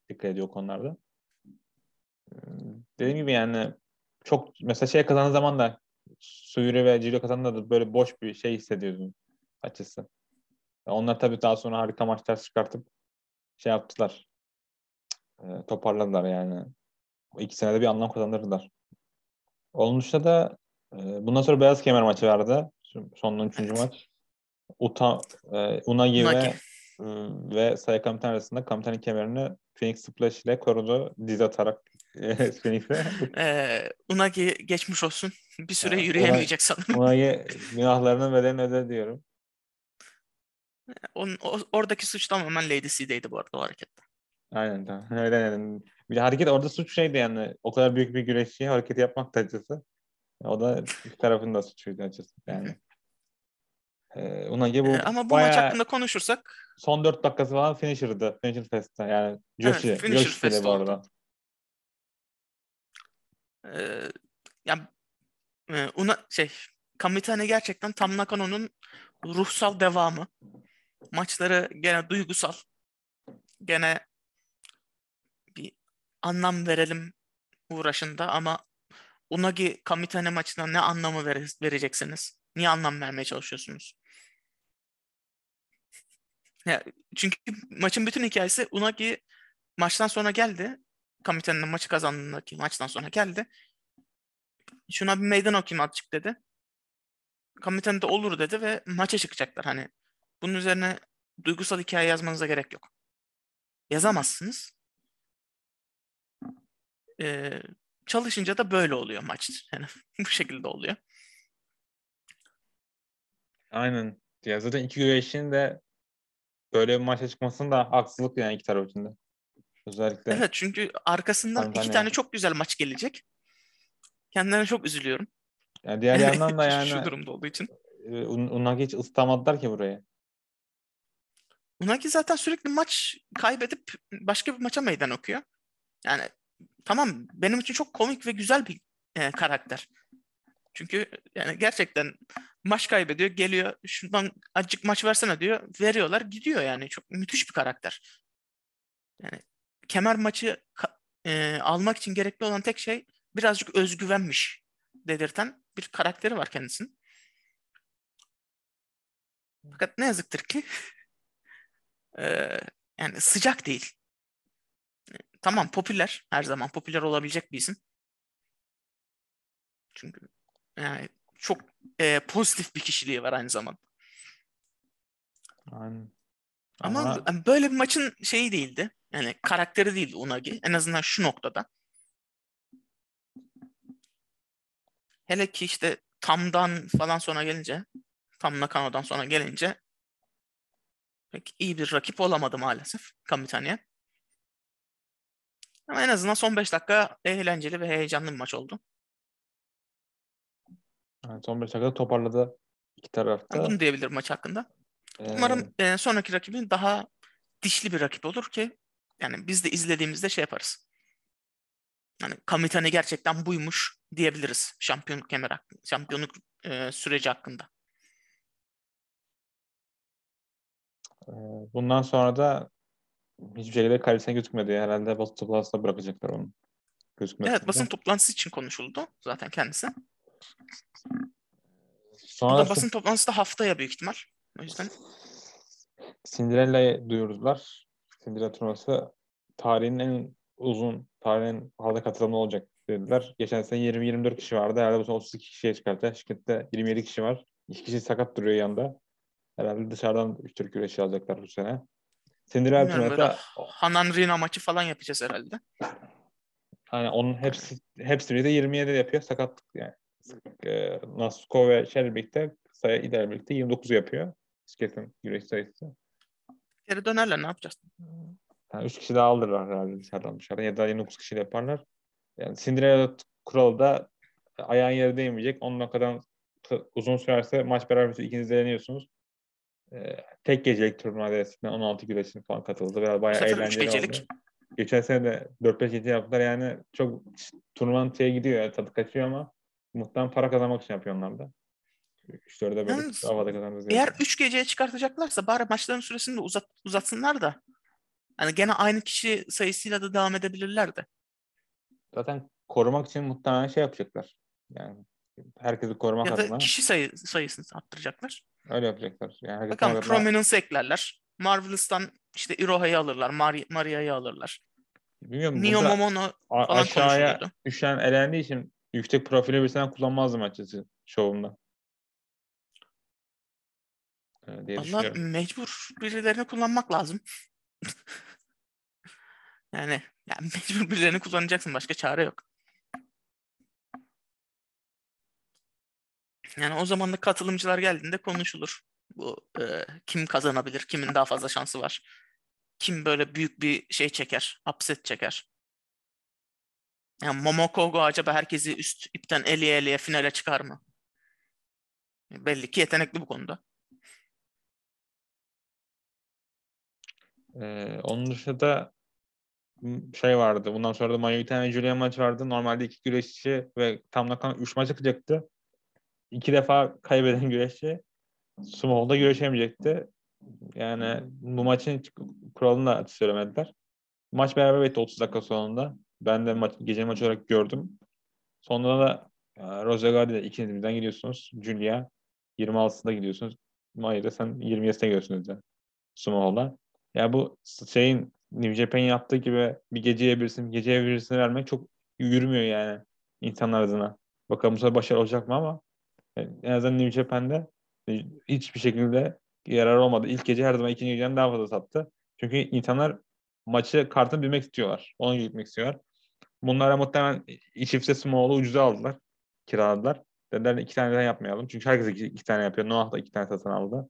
dikkat ediyor konularda. Dediğim gibi yani çok mesela şey kazandığı zaman da Suyuri ve Ciro kazandığında da böyle boş bir şey hissediyordun açısı. Onlar tabii daha sonra harika maçlar çıkartıp şey yaptılar. toparladılar yani. O iki senede bir anlam kazandırdılar. Onun dışında da bundan sonra beyaz kemer maçı vardı. Son üçüncü Evet. maç. Uta, e, Unagi, Unagi. ve e, ve Saya Kamiten arasında Kamiten'in kemerini Phoenix Splash ile korudu. Diz atarak e, Phoenix'e. Ee, Unagi geçmiş olsun. Bir süre Evet, yürüyemeyecek sanırım. Unagi günahlarının bedelini ödedi diyorum. Onun, o- oradaki suç tamamen Lady C'deydi bu arada o harekette. Aynen tamam. Öyle yani. Bir hareket orada suç şeydi yani. O kadar büyük bir güreşçiye hareket yapmak da. O da iki tarafın da suçuydu açısı yani. Ee, Unagi bu Ee, ama bu bayağı maç hakkında konuşursak son 4 dakikası falan finisher'dı. Finisher Fest'te yani. Joshi. Evet, finisher Joshi fest bu arada. e, ya e, Una şey Kamitane gerçekten Tam Nakano'nun ruhsal devamı. Maçları gene duygusal. Gene bir anlam verelim uğraşında ama Unagi Kamitane maçına ne anlamı vere- vereceksiniz? Niye anlam vermeye çalışıyorsunuz? Ya, çünkü maçın bütün hikayesi Unagi maçtan sonra geldi. Kamitane'nin maçı kazandığındaki maçtan sonra geldi. Şuna bir meydan okuyayım azıcık dedi. Kamitane de olur dedi ve maça çıkacaklar. Hani bunun üzerine duygusal hikaye yazmanıza gerek yok. Yazamazsınız. Ee, çalışınca da böyle oluyor maç. Yani bu şekilde oluyor. Aynen. Ya zaten iki güreşin de böyle bir maça çıkmasının da haksızlık yani iki taraf için de. Özellikle Evet çünkü arkasından iki Kamitane. tane çok güzel maç gelecek. Kendilerine çok üzülüyorum. yani diğer yandan da yani Şu durumda olduğu için. e, Un- Unagi hiç ıslamadılar ki buraya. Unagi zaten sürekli maç kaybedip başka bir maça meydan okuyor. Yani tamam benim için çok komik ve güzel bir e, karakter. Çünkü yani gerçekten maç kaybediyor, geliyor şundan azıcık maç versene diyor. Veriyorlar, gidiyor yani. Çok müthiş bir karakter. Yani kemer maçı e, almak için gerekli olan tek şey birazcık özgüvenmiş dedirten bir karakteri var kendisinin. Fakat ne yazıktır ki e, yani sıcak değil. Tamam popüler. Her zaman popüler olabilecek bir isim. Çünkü yani çok e, pozitif bir kişiliği var aynı zamanda. Aynen. Ama, Ama böyle bir maçın şeyi değildi. Yani karakteri değildi Unagi. En azından şu noktada. Hele ki işte Tam'dan falan sonra gelince Tam Nakano'dan sonra gelince pek iyi bir rakip olamadı maalesef Kamitane'ye. Ama en azından son 5 dakika eğlenceli ve heyecanlı bir maç oldu. yani son 5 dakikada toparladı iki tarafta. Ben bunu diyebilirim maç hakkında. Ee, Umarım e, sonraki rakibin daha dişli bir rakip olur ki yani biz de izlediğimizde şey yaparız. Yani Kamitane gerçekten buymuş diyebiliriz şampiyonluk kemer şampiyonluk e, süreci hakkında. e, bundan sonra da hiçbir şekilde kalitesine gözükmedi. Herhalde basın toplantısında bırakacaklar onu. Gözükmesi Evet basın toplantısı için konuşuldu zaten kendisi. Bu Sonra da basın toplantısı da haftaya büyük ihtimal. O yüzden Cinderella'yı duyurdular. Cinderella turnuvası tarihin en uzun, tarihin fazla katılımlı olacak dediler. Geçen sene 20-24 kişi vardı. Herhalde bu sene 32 kişiye çıkartacak. Şirkette 27 kişi var. 2 kişi sakat duruyor yanında. Herhalde dışarıdan 3 Türk güreşi alacaklar bu sene. Böyle turnuvası Hanan Rina maçı falan yapacağız herhalde. hani onun hepsi hepsi birlikte 27 yapıyor. Sakatlık yani. E, Nasuko ve birlikte sayı iler birlikte 29 yapıyor. Şirketin güreş sayısı. Geri dönerler ne yapacağız? Yani üç kişi daha alırlar herhalde dışarıdan dışarıdan ya da 29 kişi yaparlar. Yani Cinderella kuralı da ayağın yere değmeyecek. 10 dakikadan uzun sürerse maç beraber ikiniz de yeniyorsunuz. Ee, tek gecelik turnuva eskiden 16 güreşin falan katıldı. Biraz bayağı sefer eğlenceli gecelik. oldu. Geçen sene de 4-5 gece yaptılar yani çok turnuvanın şeye gidiyor ya tadı kaçıyor ama muhtemelen para kazanmak için yapıyorlar da. 3-4'e böyle Yalnız havada kazandınız. Eğer 3 geceye çıkartacaklarsa bari maçların süresini de uzat, uzatsınlar da. Hani gene aynı kişi sayısıyla da devam edebilirler de. Zaten korumak için muhtemelen şey yapacaklar. Yani herkesi korumak Ya da adına kişi sayı, sayısını arttıracaklar. öyle yapacaklar. Yani Bakalım Prominence eklerler. Marvelous'tan işte Iroha'yı alırlar. Mari- Maria'yı alırlar. Bilmiyorum Neo Momono falan aşağıya düşen elendiği için yüksek profili birisinden kullanmazdım açıkçası şovumda. Ee, diye Valla mecbur birilerini kullanmak lazım. yani, yani mecbur birilerini kullanacaksın. Başka çare yok. Yani o zaman da katılımcılar geldiğinde konuşulur. Bu e, kim kazanabilir, kimin daha fazla şansı var. Kim böyle büyük bir şey çeker, upset çeker. Yani Momokogo acaba herkesi üst ipten eleye eleye finale çıkar mı? Belli ki yetenekli bu konuda. Ee, onun dışında şey vardı. Bundan sonra da Mayu Ittani ve Julian maç vardı. Normalde iki güreşçi ve tam da üç maç çıkacaktı. İki defa kaybeden güreşçi Sumo'da güreşemeyecekti. Yani bu maçın kuralını da söylemediler. Maç beraber bitti 30 dakika sonunda. Ben de maç, gece maç olarak gördüm. Sonra da e, Rosegarde ile ikiniz birden gidiyorsunuz. Julia 26'sında gidiyorsunuz. Maya'da sen 27'sine gidiyorsun dedi. Sumo'da. Ya bu şeyin New Japan yaptığı gibi bir geceye birisini, geceye birisini vermek çok yürümüyor yani insanlar adına. Bakalım bu sefer başarılı olacak mı ama en azından New Japan'de hiçbir şekilde yarar olmadı. İlk gece her zaman ikinci geceden daha fazla sattı. Çünkü insanlar maçı kartını bilmek istiyorlar. Ona gitmek istiyorlar. Bunlara muhtemelen çifte Small'u ucuza aldılar. Kiraladılar. Dediler iki tane daha yapmayalım. Çünkü herkes iki, iki tane yapıyor. Noah da iki tane satın aldı.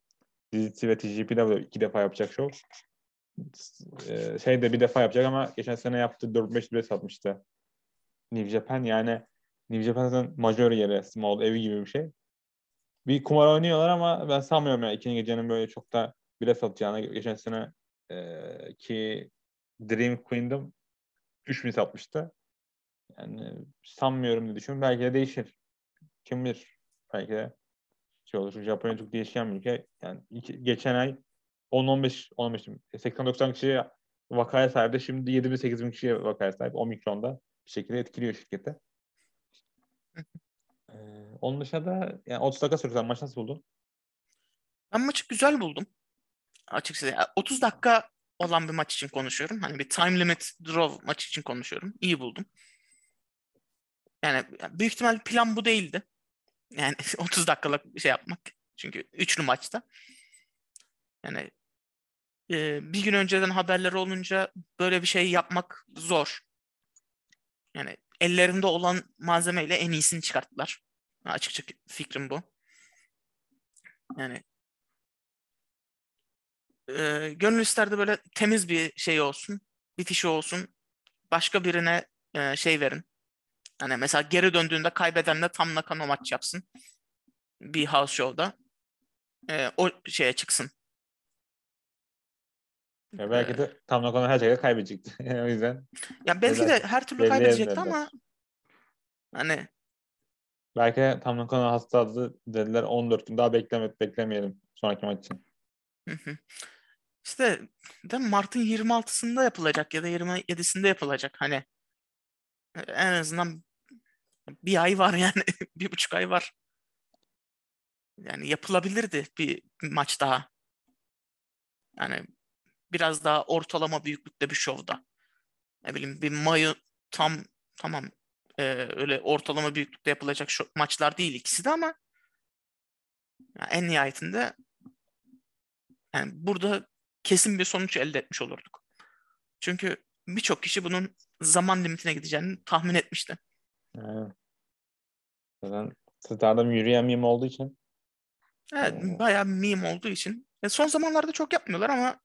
Dizisi ve TGP'de de iki defa yapacak show. Ee, şey de bir defa yapacak ama geçen sene yaptı 4-5 bile satmıştı. New Japan yani New Japan zaten major yeri, small evi gibi bir şey. Bir kumar oynuyorlar ama ben sanmıyorum yani ikinci gecenin böyle çok da bile satacağını. Geçen sene e, ki Dream Kingdom 3000 satmıştı. Yani sanmıyorum diye düşünüyorum. Belki de değişir. Kim bilir. Belki de şey olur. Japonya çok değişken bir ülke. Yani iki, geçen ay 10-15 15 80-90 kişiye vakaya sahipti. Şimdi 7 bin 8 bin kişiye vakaya sahip. Omikron'da bir şekilde etkiliyor şirketi. Ee, onun dışında yani 30 dakika sürdü. Sen maç nasıl buldun? Ben maçı güzel buldum. Açıkçası Yani 30 dakika olan bir maç için konuşuyorum. Hani bir time limit draw maç için konuşuyorum. İyi buldum. Yani büyük ihtimal plan bu değildi. Yani 30 dakikalık bir şey yapmak. Çünkü üçlü maçta. Yani e, bir gün önceden haberler olunca böyle bir şey yapmak zor. Yani ellerinde olan malzemeyle en iyisini çıkarttılar. Açıkça fikrim bu. Yani e, gönül isterdi böyle temiz bir şey olsun, bitişi olsun. Başka birine e, şey verin. Hani mesela geri döndüğünde kaybedenle tam nakano maç yapsın. Bir house show'da. E, o şeye çıksın. Ya belki de tam konu her şekilde kaybedecekti. o yüzden. Ya belki de her türlü kaybedecekti ama hani Belki de tam konu hastadı dediler 14 gün daha bekleme, beklemeyelim sonraki maç için. Hı hı. İşte de Mart'ın 26'sında yapılacak ya da 27'sinde yapılacak hani en azından bir ay var yani bir buçuk ay var. Yani yapılabilirdi bir maç daha. Yani biraz daha ortalama büyüklükte bir şovda. Ne bileyim bir Mayu tam tamam e, öyle ortalama büyüklükte yapılacak şo- maçlar değil ikisi de ama yani en nihayetinde yani burada kesin bir sonuç elde etmiş olurduk. Çünkü birçok kişi bunun zaman limitine gideceğini tahmin etmişti. Yani, zaten Stardom yürüyen meme olduğu için Evet, Hmm. bayağı meme olduğu için. E, son zamanlarda çok yapmıyorlar ama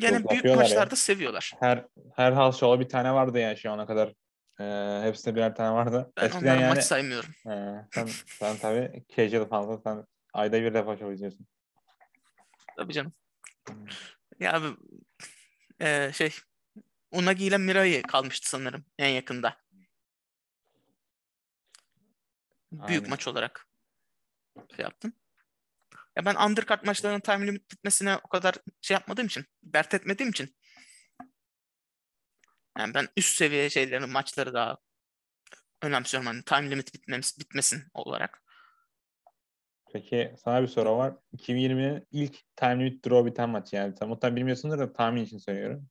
gene büyük yapıyorlar ya. maçlarda seviyorlar. her her house show'a bir tane vardı yani şu ana kadar. Ee, hepsinde birer tane vardı. Ben Eskiden onları yani maç saymıyorum. ee, sen, sen tabii casual fansın. Sen ayda bir defa show izliyorsun. Tabii canım. Hmm. Ya abi e, şey Unagi ile Mirai kalmıştı sanırım en yakında. Büyük Aynen. maç olarak şey yaptım. Ya ben undercard maçlarının time limit bitmesine o kadar şey yapmadığım için, dert etmediğim için yani ben üst seviye şeylerin maçları daha önemsiyorum hani time limit bitmemiz, bitmesin olarak. Peki sana bir soru var. 2020'nin ilk time limit draw biten maç yani. Sen muhtemelen bilmiyorsundur da tahmin için söylüyorum.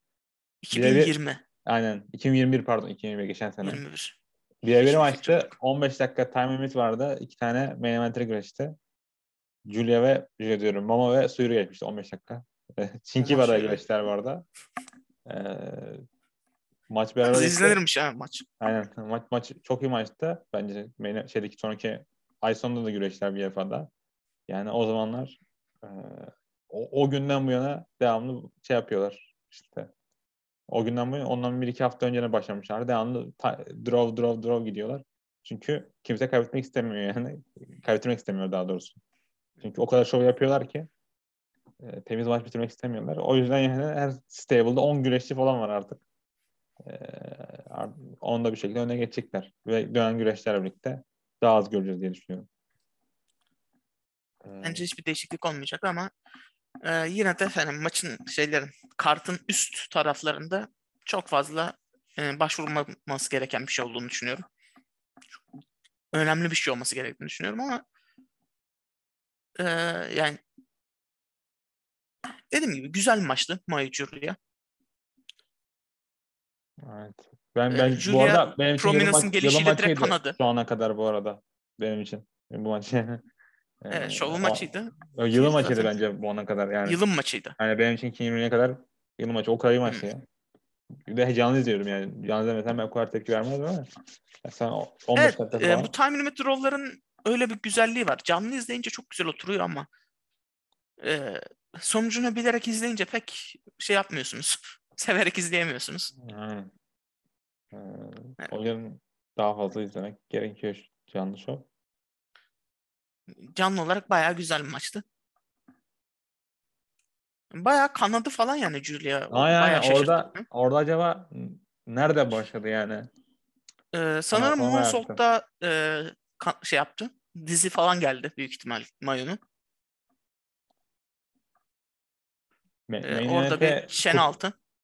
Birebir- 2020. Aynen. 2021 pardon. 2021 geçen sene. 21. Birebir maçtı. fikrim yok. 15 dakika time limit vardı. İki tane main event'e güreşti. Julia ve Julia diyorum. Mama ve Suyru geçmişti 15 dakika. Çinki var güreşler bu arada. Ee, maç beraber geçti. izlenirmiş ha maç. Aynen. Maç, maç çok iyi maçtı. Bence şeydeki sonraki ay sonunda da güreşler bir defada. Yani o zamanlar e, o, o günden bu yana devamlı şey yapıyorlar. İşte o günden bu yana ondan bir iki hafta önce başlamışlar. Devamlı ta- draw draw draw gidiyorlar. Çünkü kimse kaybetmek istemiyor yani. Kaybetmek istemiyor daha doğrusu. Çünkü o kadar şov yapıyorlar ki e, temiz maç bitirmek istemiyorlar. O yüzden yani her stable'da 10 güreşçi falan var artık. E, onu da bir şekilde öne geçecekler. Ve dönen güreşlerle birlikte daha az göreceğiz diye düşünüyorum. Bence hiçbir değişiklik olmayacak ama e, yine de hani maçın şeylerin kartın üst taraflarında çok fazla e, başvurulmaması gereken bir şey olduğunu düşünüyorum. Önemli bir şey olması gerektiğini düşünüyorum ama e, yani dediğim gibi güzel maçtı Mayu Julia. Evet. Ben, Ee, ben bu Julia arada benim için Prominence'ın gelişiyle direkt kanadı. şu ana kadar bu arada benim için. Bu maç. Evet, Ee, şovun o- maçıydı. Yılın maçıydı Zaten- bence bu ana kadar yani. Yılın maçıydı. Yani benim için 2020'ye kadar yılın maçı. O kadar iyi maçtı ya. Bir de canlı izliyorum yani. Canlı izlemesem ben o kadar tepki vermezdim ama. Sen o- 15 Evet, dakika e, falan. bu time limit draw'ların öyle bir güzelliği var. Canlı izleyince çok güzel oturuyor ama e, sonucunu bilerek izleyince pek şey yapmıyorsunuz. Severek izleyemiyorsunuz. Ee, o yüzden daha fazla izlemek gerekiyor canlı şov. Canlı olarak bayağı güzel bir maçtı. Bayağı kanadı falan yani Julia. Aynen bayağı aynen. orada orada acaba nerede başladı yani? E, sanırım. Moonsault'ta e, şey yaptı. Dizi falan geldi büyük ihtimal Mayu'nun. Me- E, main orada bir şen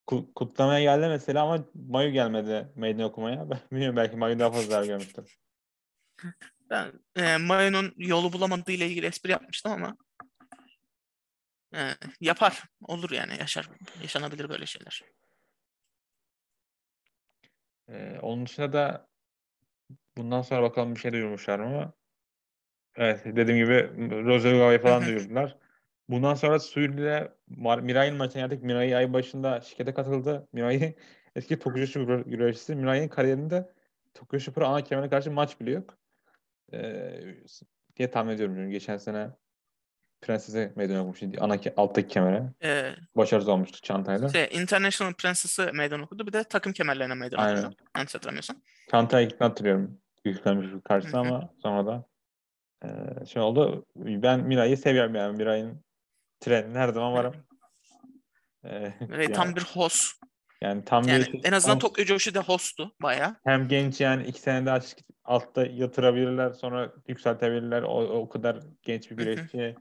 kut- kutlamaya geldi mesela ama Mayu gelmedi meydan okumaya. Ben bilmiyorum belki Mayu daha fazla görmüştür. Ben e, Mayu'nun yolu bulamadığı ile ilgili espri yapmıştım ama e, yapar. Olur yani. Yaşar. Yaşanabilir böyle şeyler. Ee, onun dışında da bundan sonra bakalım bir şey duyurmuşlar mı? Evet dediğim gibi Rozagava'yı falan Hı hı. duyurdular. Bundan sonra Suyur ile Mar- Miray'ın maçına geldik. Miray ay başında şirkete katıldı. Miray eski Tokyo Pro güreşçisi. Miray'ın kariyerinde Tokyo Pro ana kemerine karşı maç bile yok. Ee, diye tahmin ediyorum. Çünkü geçen sene Prenses'e meydan okumuştu. Ana ke- alttaki kemere. E, Başarısız olmuştu çantayla. şey, International Princess'ı meydan okudu. Bir de takım kemerlerine meydan Aynen. okudu. Yanlış hatırlamıyorsam. Çantayı hatırlıyorum. Yüklenmiş karşısına ama sonra da eee şey oldu. Ben Miray'ı seviyorum yani. Miray'ın trenine her zaman varım. Ve yani, tam bir host. yani tam Yani bir en azından Tokyo Joshi'de hosttu bayağı. hem genç yani iki sene daha altta yatırabilirler sonra yükseltebilirler. O, o kadar genç bir güreşçi.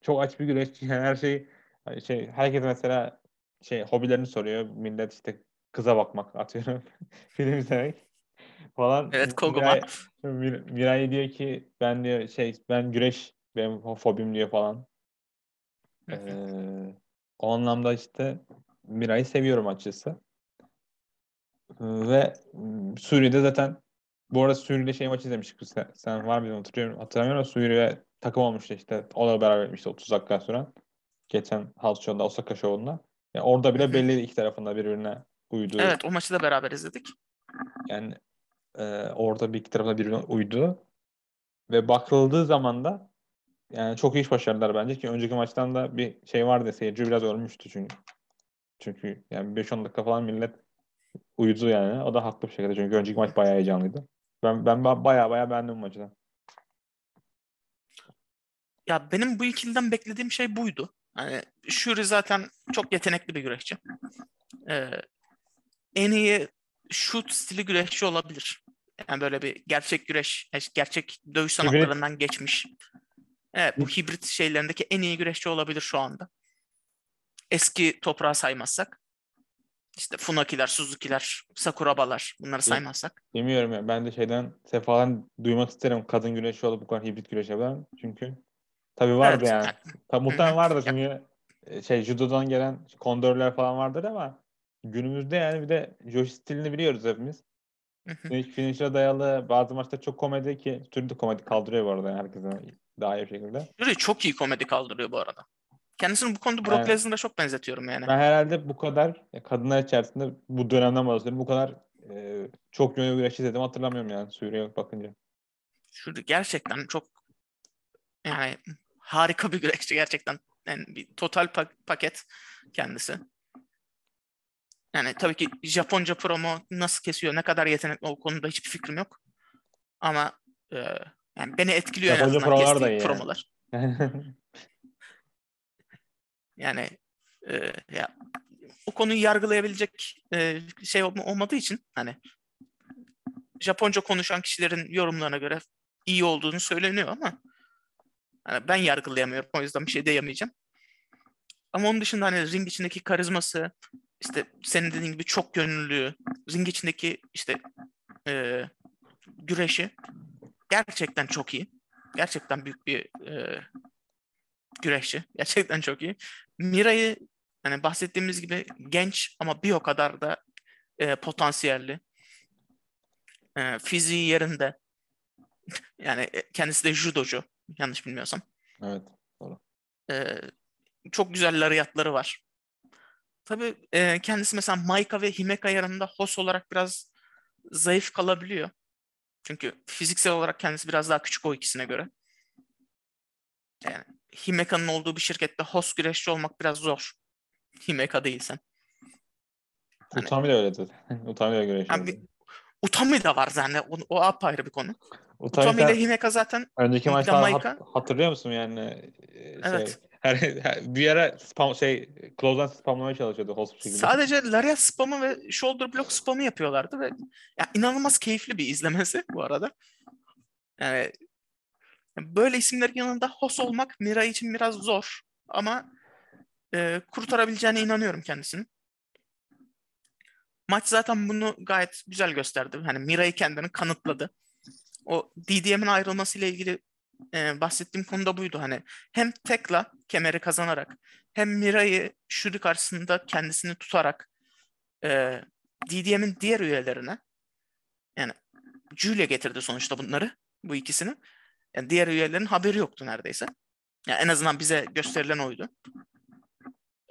Çok aç bir güreşçi. Yani her şey hani şey herkes mesela şey hobilerini soruyor. Millet işte kıza bakmak atıyorum. Film izlemek falan. Evet Koguma. Miray, Mir- Miray diyor ki ben diyor şey ben güreş benim fo- fobim diyor falan. Ee, o anlamda işte Miray'ı seviyorum açıkçası. Ve m, Suriye'de zaten bu arada Suriye'de şey maçı izlemiştik. Sen, sen var mıydın hatırlıyorum. Hatırlamıyorum ama Suriye takım olmuştu işte. O da beraber etmişti 30 dakika süren. Geçen House Show'da Osaka Show'unda. Yani orada bile hı. belliydi iki tarafında birbirine uyduğu. Evet o maçı da beraber izledik. Yani e, orada bir iki tarafına birbirine uydu. Ve bakıldığı zaman da yani çok iyi iş başardılar bence ki önceki maçtan da bir şey vardı seyirci biraz ölmüştü çünkü. Çünkü yani 5-10 dakika falan millet uyudu yani. O da haklı bir şekilde çünkü önceki maç bayağı heyecanlıydı. Ben ben ba- bayağı bayağı beğendim maçı. Ya benim bu ikiliden beklediğim şey buydu. Hani Shuri zaten çok yetenekli bir güreşçi. Ee, en iyi shoot stili güreşçi olabilir. Yani böyle bir gerçek güreş, gerçek dövüş Hibrit. sanatlarından geçmiş. Evet bu hibrit şeylerindeki en iyi güreşçi olabilir şu anda. Eski toprağı saymazsak. İşte Funakiler, Suzukiler, Sakuraba'lar bunları saymazsak. Bilmiyorum ya. Ben de şeyden Sefa'dan duymak isterim kadın güreşi olup bu kadar hibrit güreş yapan. Çünkü tabii vardı Evet, yani. yani Tabii muhtemelen Ya- çünkü e, şey judodan gelen kondörler falan vardır ama günümüzde yani bir de Josh stilini biliyoruz hepimiz. Hı hı. Finish, finish'e dayalı bazı maçta çok komedi ki de komedi kaldırıyor bu arada yani herkese daha iyi bir şekilde. Fury çok iyi komedi kaldırıyor bu arada. Kendisini bu konuda Brock Evet. Lesnar'a çok benzetiyorum yani. Ben herhalde bu kadar kadınlar içerisinde bu dönemden bahsediyorum. Bu kadar e, çok yönlü güreş izledim hatırlamıyorum yani Suriye bakınca. Fury gerçekten çok yani harika bir güreşçi gerçekten. Yani bir total pa- paket kendisi. Yani tabii ki Japonca promo nasıl kesiyor, ne kadar yetenekli o konuda hiçbir fikrim yok. Ama e, yani beni etkiliyor en Japonca azından promolar da iyi yani. promolar. Yani e, ya o konuyu yargılayabilecek e, şey olma- olmadığı için hani Japonca konuşan kişilerin yorumlarına göre iyi olduğunu söyleniyor ama hani ben yargılayamıyorum. O yüzden bir şey diyemeyeceğim. Ama onun dışında hani ring içindeki karizması, işte senin dediğin gibi çok gönüllülüğü, ring içindeki işte e, güreşi gerçekten çok iyi. Gerçekten büyük bir e, güreşçi. Gerçekten çok iyi. Mira'yı hani bahsettiğimiz gibi genç ama bir o kadar da e, potansiyelli. E, fiziği yerinde. Yani e, kendisi de judocu. Yanlış bilmiyorsam. evet. E, çok güzel lariyatları var. Tabii e, kendisi mesela Maika ve Himeka yanında host olarak biraz zayıf kalabiliyor. Çünkü fiziksel olarak kendisi biraz daha küçük o ikisine göre. Yani Himeka'nın olduğu bir şirkette host güreşçi olmak biraz zor. Himeka değilsen. Hani- Utami de öyle zaten. Utami de güreş. Yani Utami da var zaten. O, o apayrı bir konu. Utami, Utami ile Himeka zaten önceki maçta hat- hatırlıyor musun yani e, şey, Evet. Her, her- bir ara spam şey close'dan spamlamaya çalışıyordu host sadece lariat spamı ve shoulder block spamı yapıyorlardı ve ya inanılmaz keyifli bir izlemesi bu arada. Yani böyle isimlerin yanında host olmak Mira için biraz zor ama e, kurtarabileceğine inanıyorum kendisini. Maç zaten bunu gayet güzel gösterdi. Hani Mira'yı kendini kanıtladı. O DDM'in ayrılmasıyla ilgili e, bahsettiğim konu da buydu. Hani hem Tekla kemeri kazanarak hem Mira'yı Shuri karşısında kendisini tutarak e, DDM'in diğer üyelerine yani Julia getirdi sonuçta bunları bu ikisini. Yani diğer üyelerin haberi yoktu neredeyse. Yani en azından bize gösterilen oydu.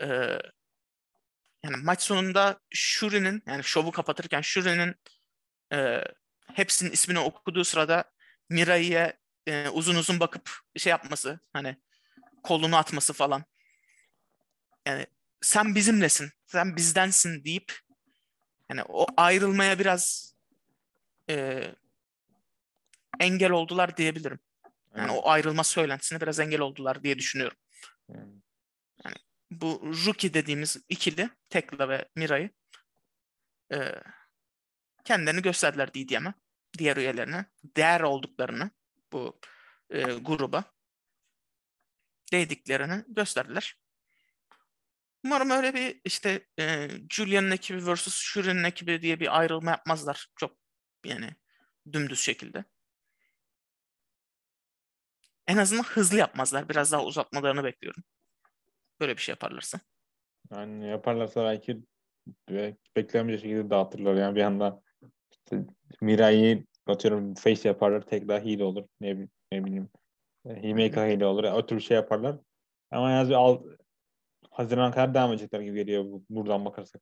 Ee, yani maç sonunda Shuri'nin yani şovu kapatırken Shuri'nin e, hepsinin ismini okuduğu sırada Mirai'ye e, uzun uzun bakıp şey yapması hani kolunu atması falan. Yani sen bizimlesin, sen bizdensin deyip yani o ayrılmaya biraz e, engel oldular diyebilirim. Yani Evet. o ayrılma söylentisine biraz engel oldular diye düşünüyorum. Yani. Bu Rookie dediğimiz ikili Tekla ve Mira'yı e, kendilerini gösterdiler DDM'e. Diğer üyelerine. Değer olduklarını bu e, gruba değdiklerini gösterdiler. Umarım öyle bir işte e, Julian'ın ekibi vs. Shuri'nin ekibi diye bir ayrılma yapmazlar. Çok yani dümdüz şekilde. En azından hızlı yapmazlar. Biraz daha uzatmalarını bekliyorum. Böyle bir şey yaparlarsa. Yani yaparlarsa belki be- beklenmeyecek şekilde dağıtırlar. Yani bir anda işte Mirai'yi atıyorum face yaparlar. Tek daha heal olur. Ne, ne bileyim. E, Himeka heal olur. O tür şey yaparlar. Ama en bir al, Haziran kadar devam edecekler gibi geliyor bu- buradan bakarsak.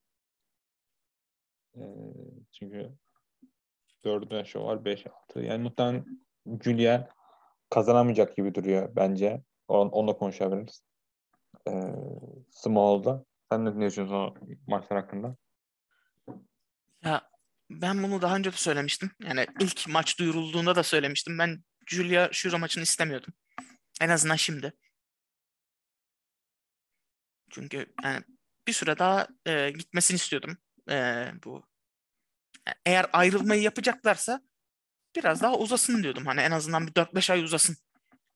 Ee, çünkü dördüne şu var. Beş, altı. Yani muhtemelen Julia kazanamayacak gibi duruyor bence. On, onunla konuşabiliriz. Ee, Small'da. Sen ne düşünüyorsun o maçlar hakkında? Ya ben bunu daha önce de söylemiştim. Yani ilk maç duyurulduğunda da söylemiştim. Ben Julia Shura maçını istemiyordum. En azından şimdi. Çünkü yani bir süre daha e, gitmesini istiyordum. E, bu eğer ayrılmayı yapacaklarsa biraz daha uzasın diyordum. Hani en azından bir 4-5 ay uzasın.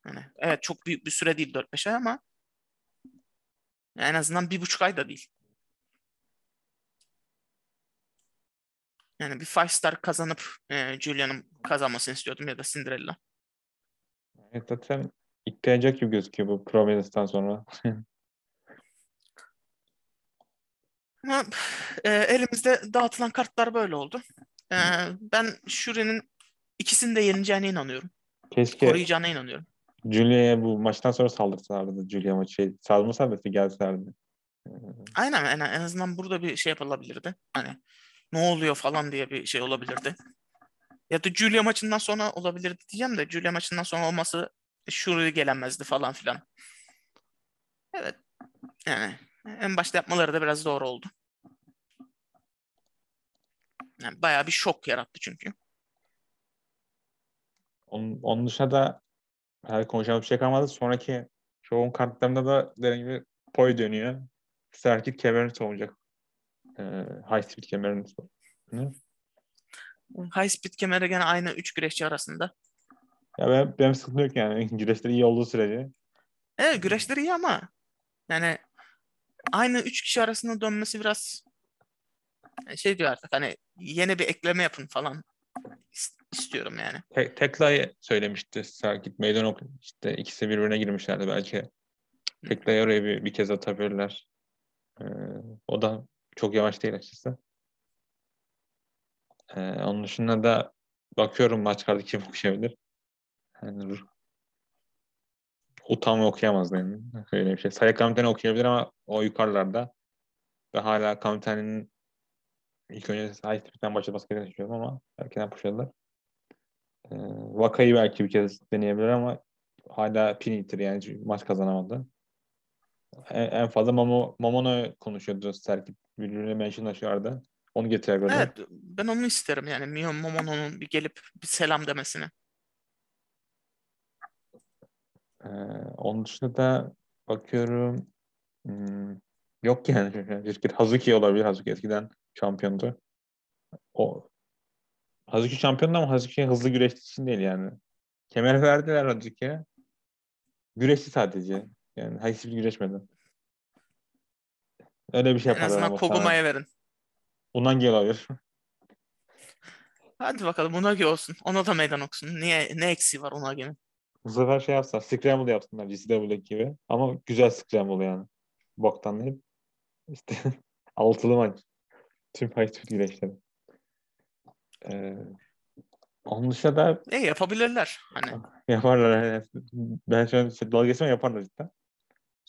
Hani evet çok büyük bir süre değil 4-5 ay ama en azından bir buçuk ay da değil. Yani bir five star kazanıp e, Julia'nın kazanmasını istiyordum ya da Cinderella. Evet, zaten ihtiyacak gibi gözüküyor bu Prometheus'tan sonra. Ama e, elimizde dağıtılan kartlar böyle oldu. E, ben Shuri'nin ikisini de yeneceğine inanıyorum. Keşke Koruyacağına inanıyorum. Julia'ya bu maçtan sonra saldırsalardı. Julia maçı şey, saldırmasalardı gelselerdi. Ee, Aynen en, en azından burada bir şey yapılabilirdi. Hani ne oluyor falan diye bir şey olabilirdi. Ya da Julia maçından sonra olabilirdi diyeceğim de Julia maçından sonra olması Shuri gelemezdi falan filan. Evet. Yani en başta yapmaları da biraz doğru oldu. Yani bayağı bir şok yarattı çünkü. Onun, onun dışında da her konuşacağımız bir şey kalmadı. Sonraki şovun kartlarında da dediğim gibi Poi dönüyor. Serkit kemerini savunacak. Ee, high speed kemerini savunacak. High speed kemeri gene aynı 3 güreşçi arasında. Ya ben, benim sıkıntım yok yani. Güreşleri iyi olduğu sürece. Evet güreşleri iyi ama yani aynı 3 kişi arasında dönmesi biraz şey diyor artık hani yeni bir ekleme yapın falan is- istiyorum yani. Te- Tekla'yı söylemişti Serkit. Meydan ok işte ikisi birbirine girmişlerdi belki. Tekla'yı oraya bir, bir kez atabilirler. Ee, o da çok yavaş değil açıkçası. Ee, onun dışında da bakıyorum maç kartı kim okuyabilir. Yani, utanma okuyamaz benim. Öyle bir şey. Saya Kamiten'i okuyabilir ama o yukarılarda. Ve hala Kamiten'in ilk önce High Speed'den başlaması gerektiğini düşünüyorum ama erkenden pushladılar. Ee, Vakayı belki bir kez deneyebilir ama hala pin itir yani maç kazanamadı. En, en fazla Momo, Momono konuşuyordu Serkit. Birbirine mentionlaşıyorlardı. Onu getirebilirler. Evet ben onu isterim yani Mio Momono'nun bir gelip bir selam demesini. Ee, onun dışında da bakıyorum hmm, yok yani. Bir Hazuki olabilir. Hazuki eskiden şampiyondu. O Hazuki şampiyondu ama Hazuki hızlı güreştiği için değil yani. Kemer verdiler Hazuki'ye. Güreşti sadece. Yani speed güreşmedi. Öyle bir şey En yaparlar azından ama Koguma'ya verin. Unagi olabilir. Hadi bakalım Unagi olsun. Ona da meydan okusun. Niye ne eksiği var Unagi'nin? Bu sefer şey yapsınlar. Scramble yapsınlar GCW gibi. Ama güzel Scramble yani. Boktan değil. İşte altılı maç. Tüm speed güreşleri. Ee, onun dışında da E yapabilirler. Hani yaparlar. yani. Ben şu an işte dalga geçmem yaparlar cidden.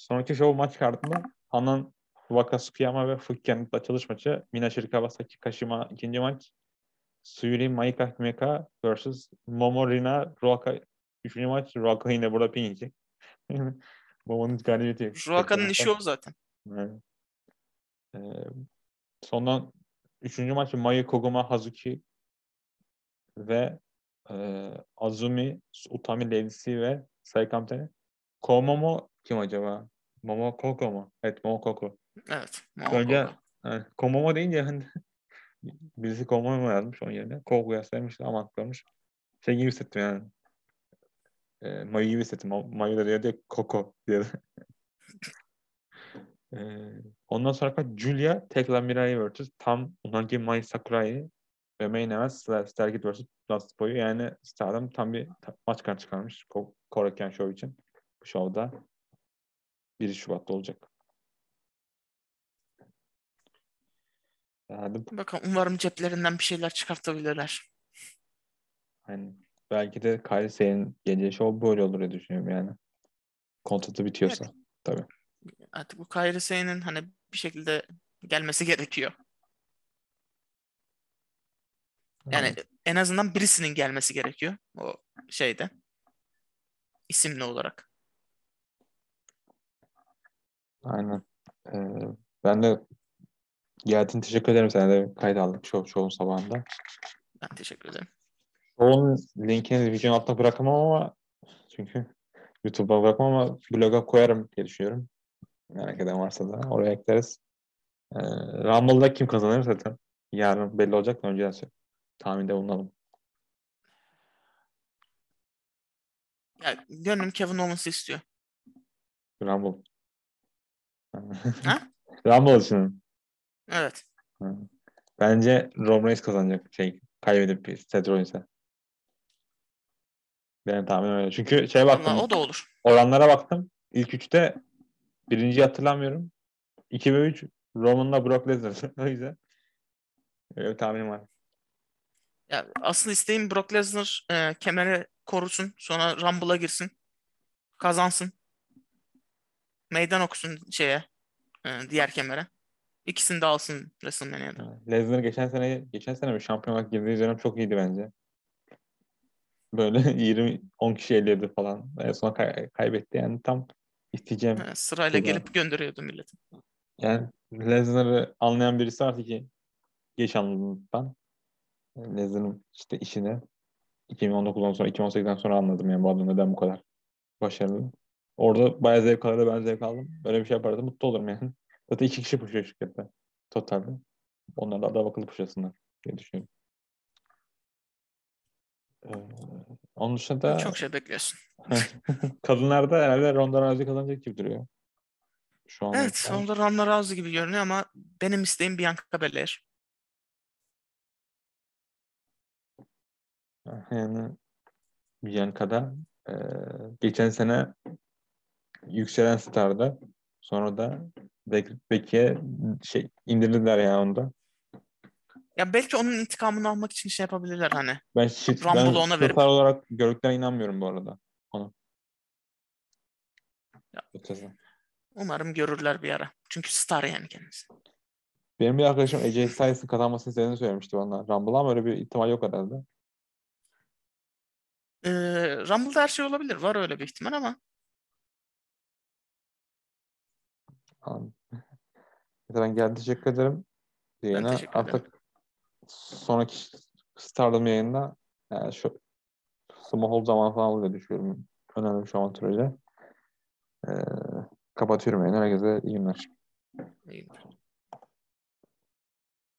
Sonraki show maç kartında Hanan Waka Tsukiyama ve Fukien'in açılış maçı. Mina Kawasaki Kashima ikinci maç. Suyuri Maika Himeka vs. Momo Rina Ruaka üçüncü maç. Ruaka yine burada pin yiyecek. Momo'nun galibiyeti. yok. Ruaka'nın işi o zaten. Evet. Ee, sondan üçüncü maç Mayu Koguma Hazuki ve e, Azumi Utami Lady'si ve Saikamte. Komomo kim acaba? Momo Koko mu? Evet Momo Koko. Evet. Önce Momokogo. yani, Komomo deyince hani birisi Komomo yazmış onun yerine. Koko yazmış ama atlamış. Şey gibi hissettim yani. E, Mayu gibi hissettim. Ma- Mayu da diyor Koko diye. e, ondan sonra Julia Tekla Mirai vs. Tam Unagi Mai Sakurai ve main event Star- Stargate vs. Dust Boy'u yani Stardom tam bir maç kart çıkarmış Ko- Korakuen Show için. Bu show'da 1 Şubat'ta olacak. Yani Bakalım umarım ceplerinden bir şeyler çıkartabilirler. hani belki de Sey'in geleceği show böyle olur diye düşünüyorum yani. Kontratı bitiyorsa. Tabii. Artık bu Sane'in hani bir şekilde gelmesi gerekiyor. Yani Evet. en azından birisinin gelmesi gerekiyor. O şeyde. isimli olarak. Aynen. Ee, ben de geldiğin teşekkür ederim. Sana da kayıt aldık show, show'un sabahında. Ben teşekkür ederim. Show'un linkini videonun altına bırakamam ama çünkü YouTube'a bırakmam ama bloga koyarım diye düşünüyorum. Merak eden varsa da oraya ekleriz. Ee, Rumble'da kim kazanır zaten? Yarın belli olacak da önceden söyle. Tahminde bulunalım. Ya, gönlüm Kevin Owens istiyor. Rumble. Ha? Rumble için. Evet. Bence Roman Reigns kazanacak şey kaybedip Seth Rollins'e. Benim tahminim öyle. Çünkü şey baktım. Vallahi o da olur. Oranlara baktım. İlk üçte birinciyi hatırlamıyorum. 2 ve 3 Roman'la Brock Lesnar. o yüzden öyle bir tahminim var. Ya asıl isteğim Brock Lesnar e, kemeri korusun. Sonra Rumble'a girsin. Kazansın. Meydan okusun şeye. e, diğer kemere. İkisini de alsın WrestleMania'da. Lesnar geçen sene geçen sene mi şampiyon olarak girdiği dönem çok iyiydi bence. Böyle 20 10 kişi eliyordu falan. En son kay- kaybetti yani tam isteyeceğim. Ha, sırayla Güzel. gelip gönderiyordu milleti. Yani Lesnar'ı anlayan birisi varsa ki geç anladım ben. Lesnar'ın işte işini 2019'dan sonra 2018'den sonra anladım yani bu adam neden bu kadar başarılı. Orada bayağı zevk aldı ben zevk aldım. Böyle bir şey yapardı mutlu olurum yani. Zaten iki kişi puşuyor şirkette totalde. Onlar da adam akıllı puşlasınlar diye düşünüyorum. Ee, onun dışında Çok şey bekliyorsun. kadınlarda herhalde Ronda Rousey kazanacak gibi duruyor. Şu an Evet, onda Ronda Rousey gibi görünüyor ama benim isteğim Bianca Belair. Yani Bianca'da e, geçen sene yükselen starda sonra da Becky'e şey indirdiler ya onda. Ya belki onun intikamını almak için şey yapabilirler hani. Ben şi- Rumble'ı ona verip- olarak gördüklerine inanmıyorum bu arada. Onu. Ya. Umarım görürler bir ara. Çünkü star yani kendisi. Benim bir arkadaşım AJ Styles'ın kazanmasını istediğini söylemişti bana Rumble'a ama öyle bir ihtimal yok herhalde. Ee, Rumble'da her şey olabilir. Var öyle bir ihtimal ama Ben geldi teşekkür ederim. Yayına teşekkür ederim. artık sonraki Stardom yayında yani şu Smallhold zaman falan oluyor düşüyorum. Önemli şu an sürece. Ee, kapatıyorum yayını. Herkese iyi günler. iyi günler.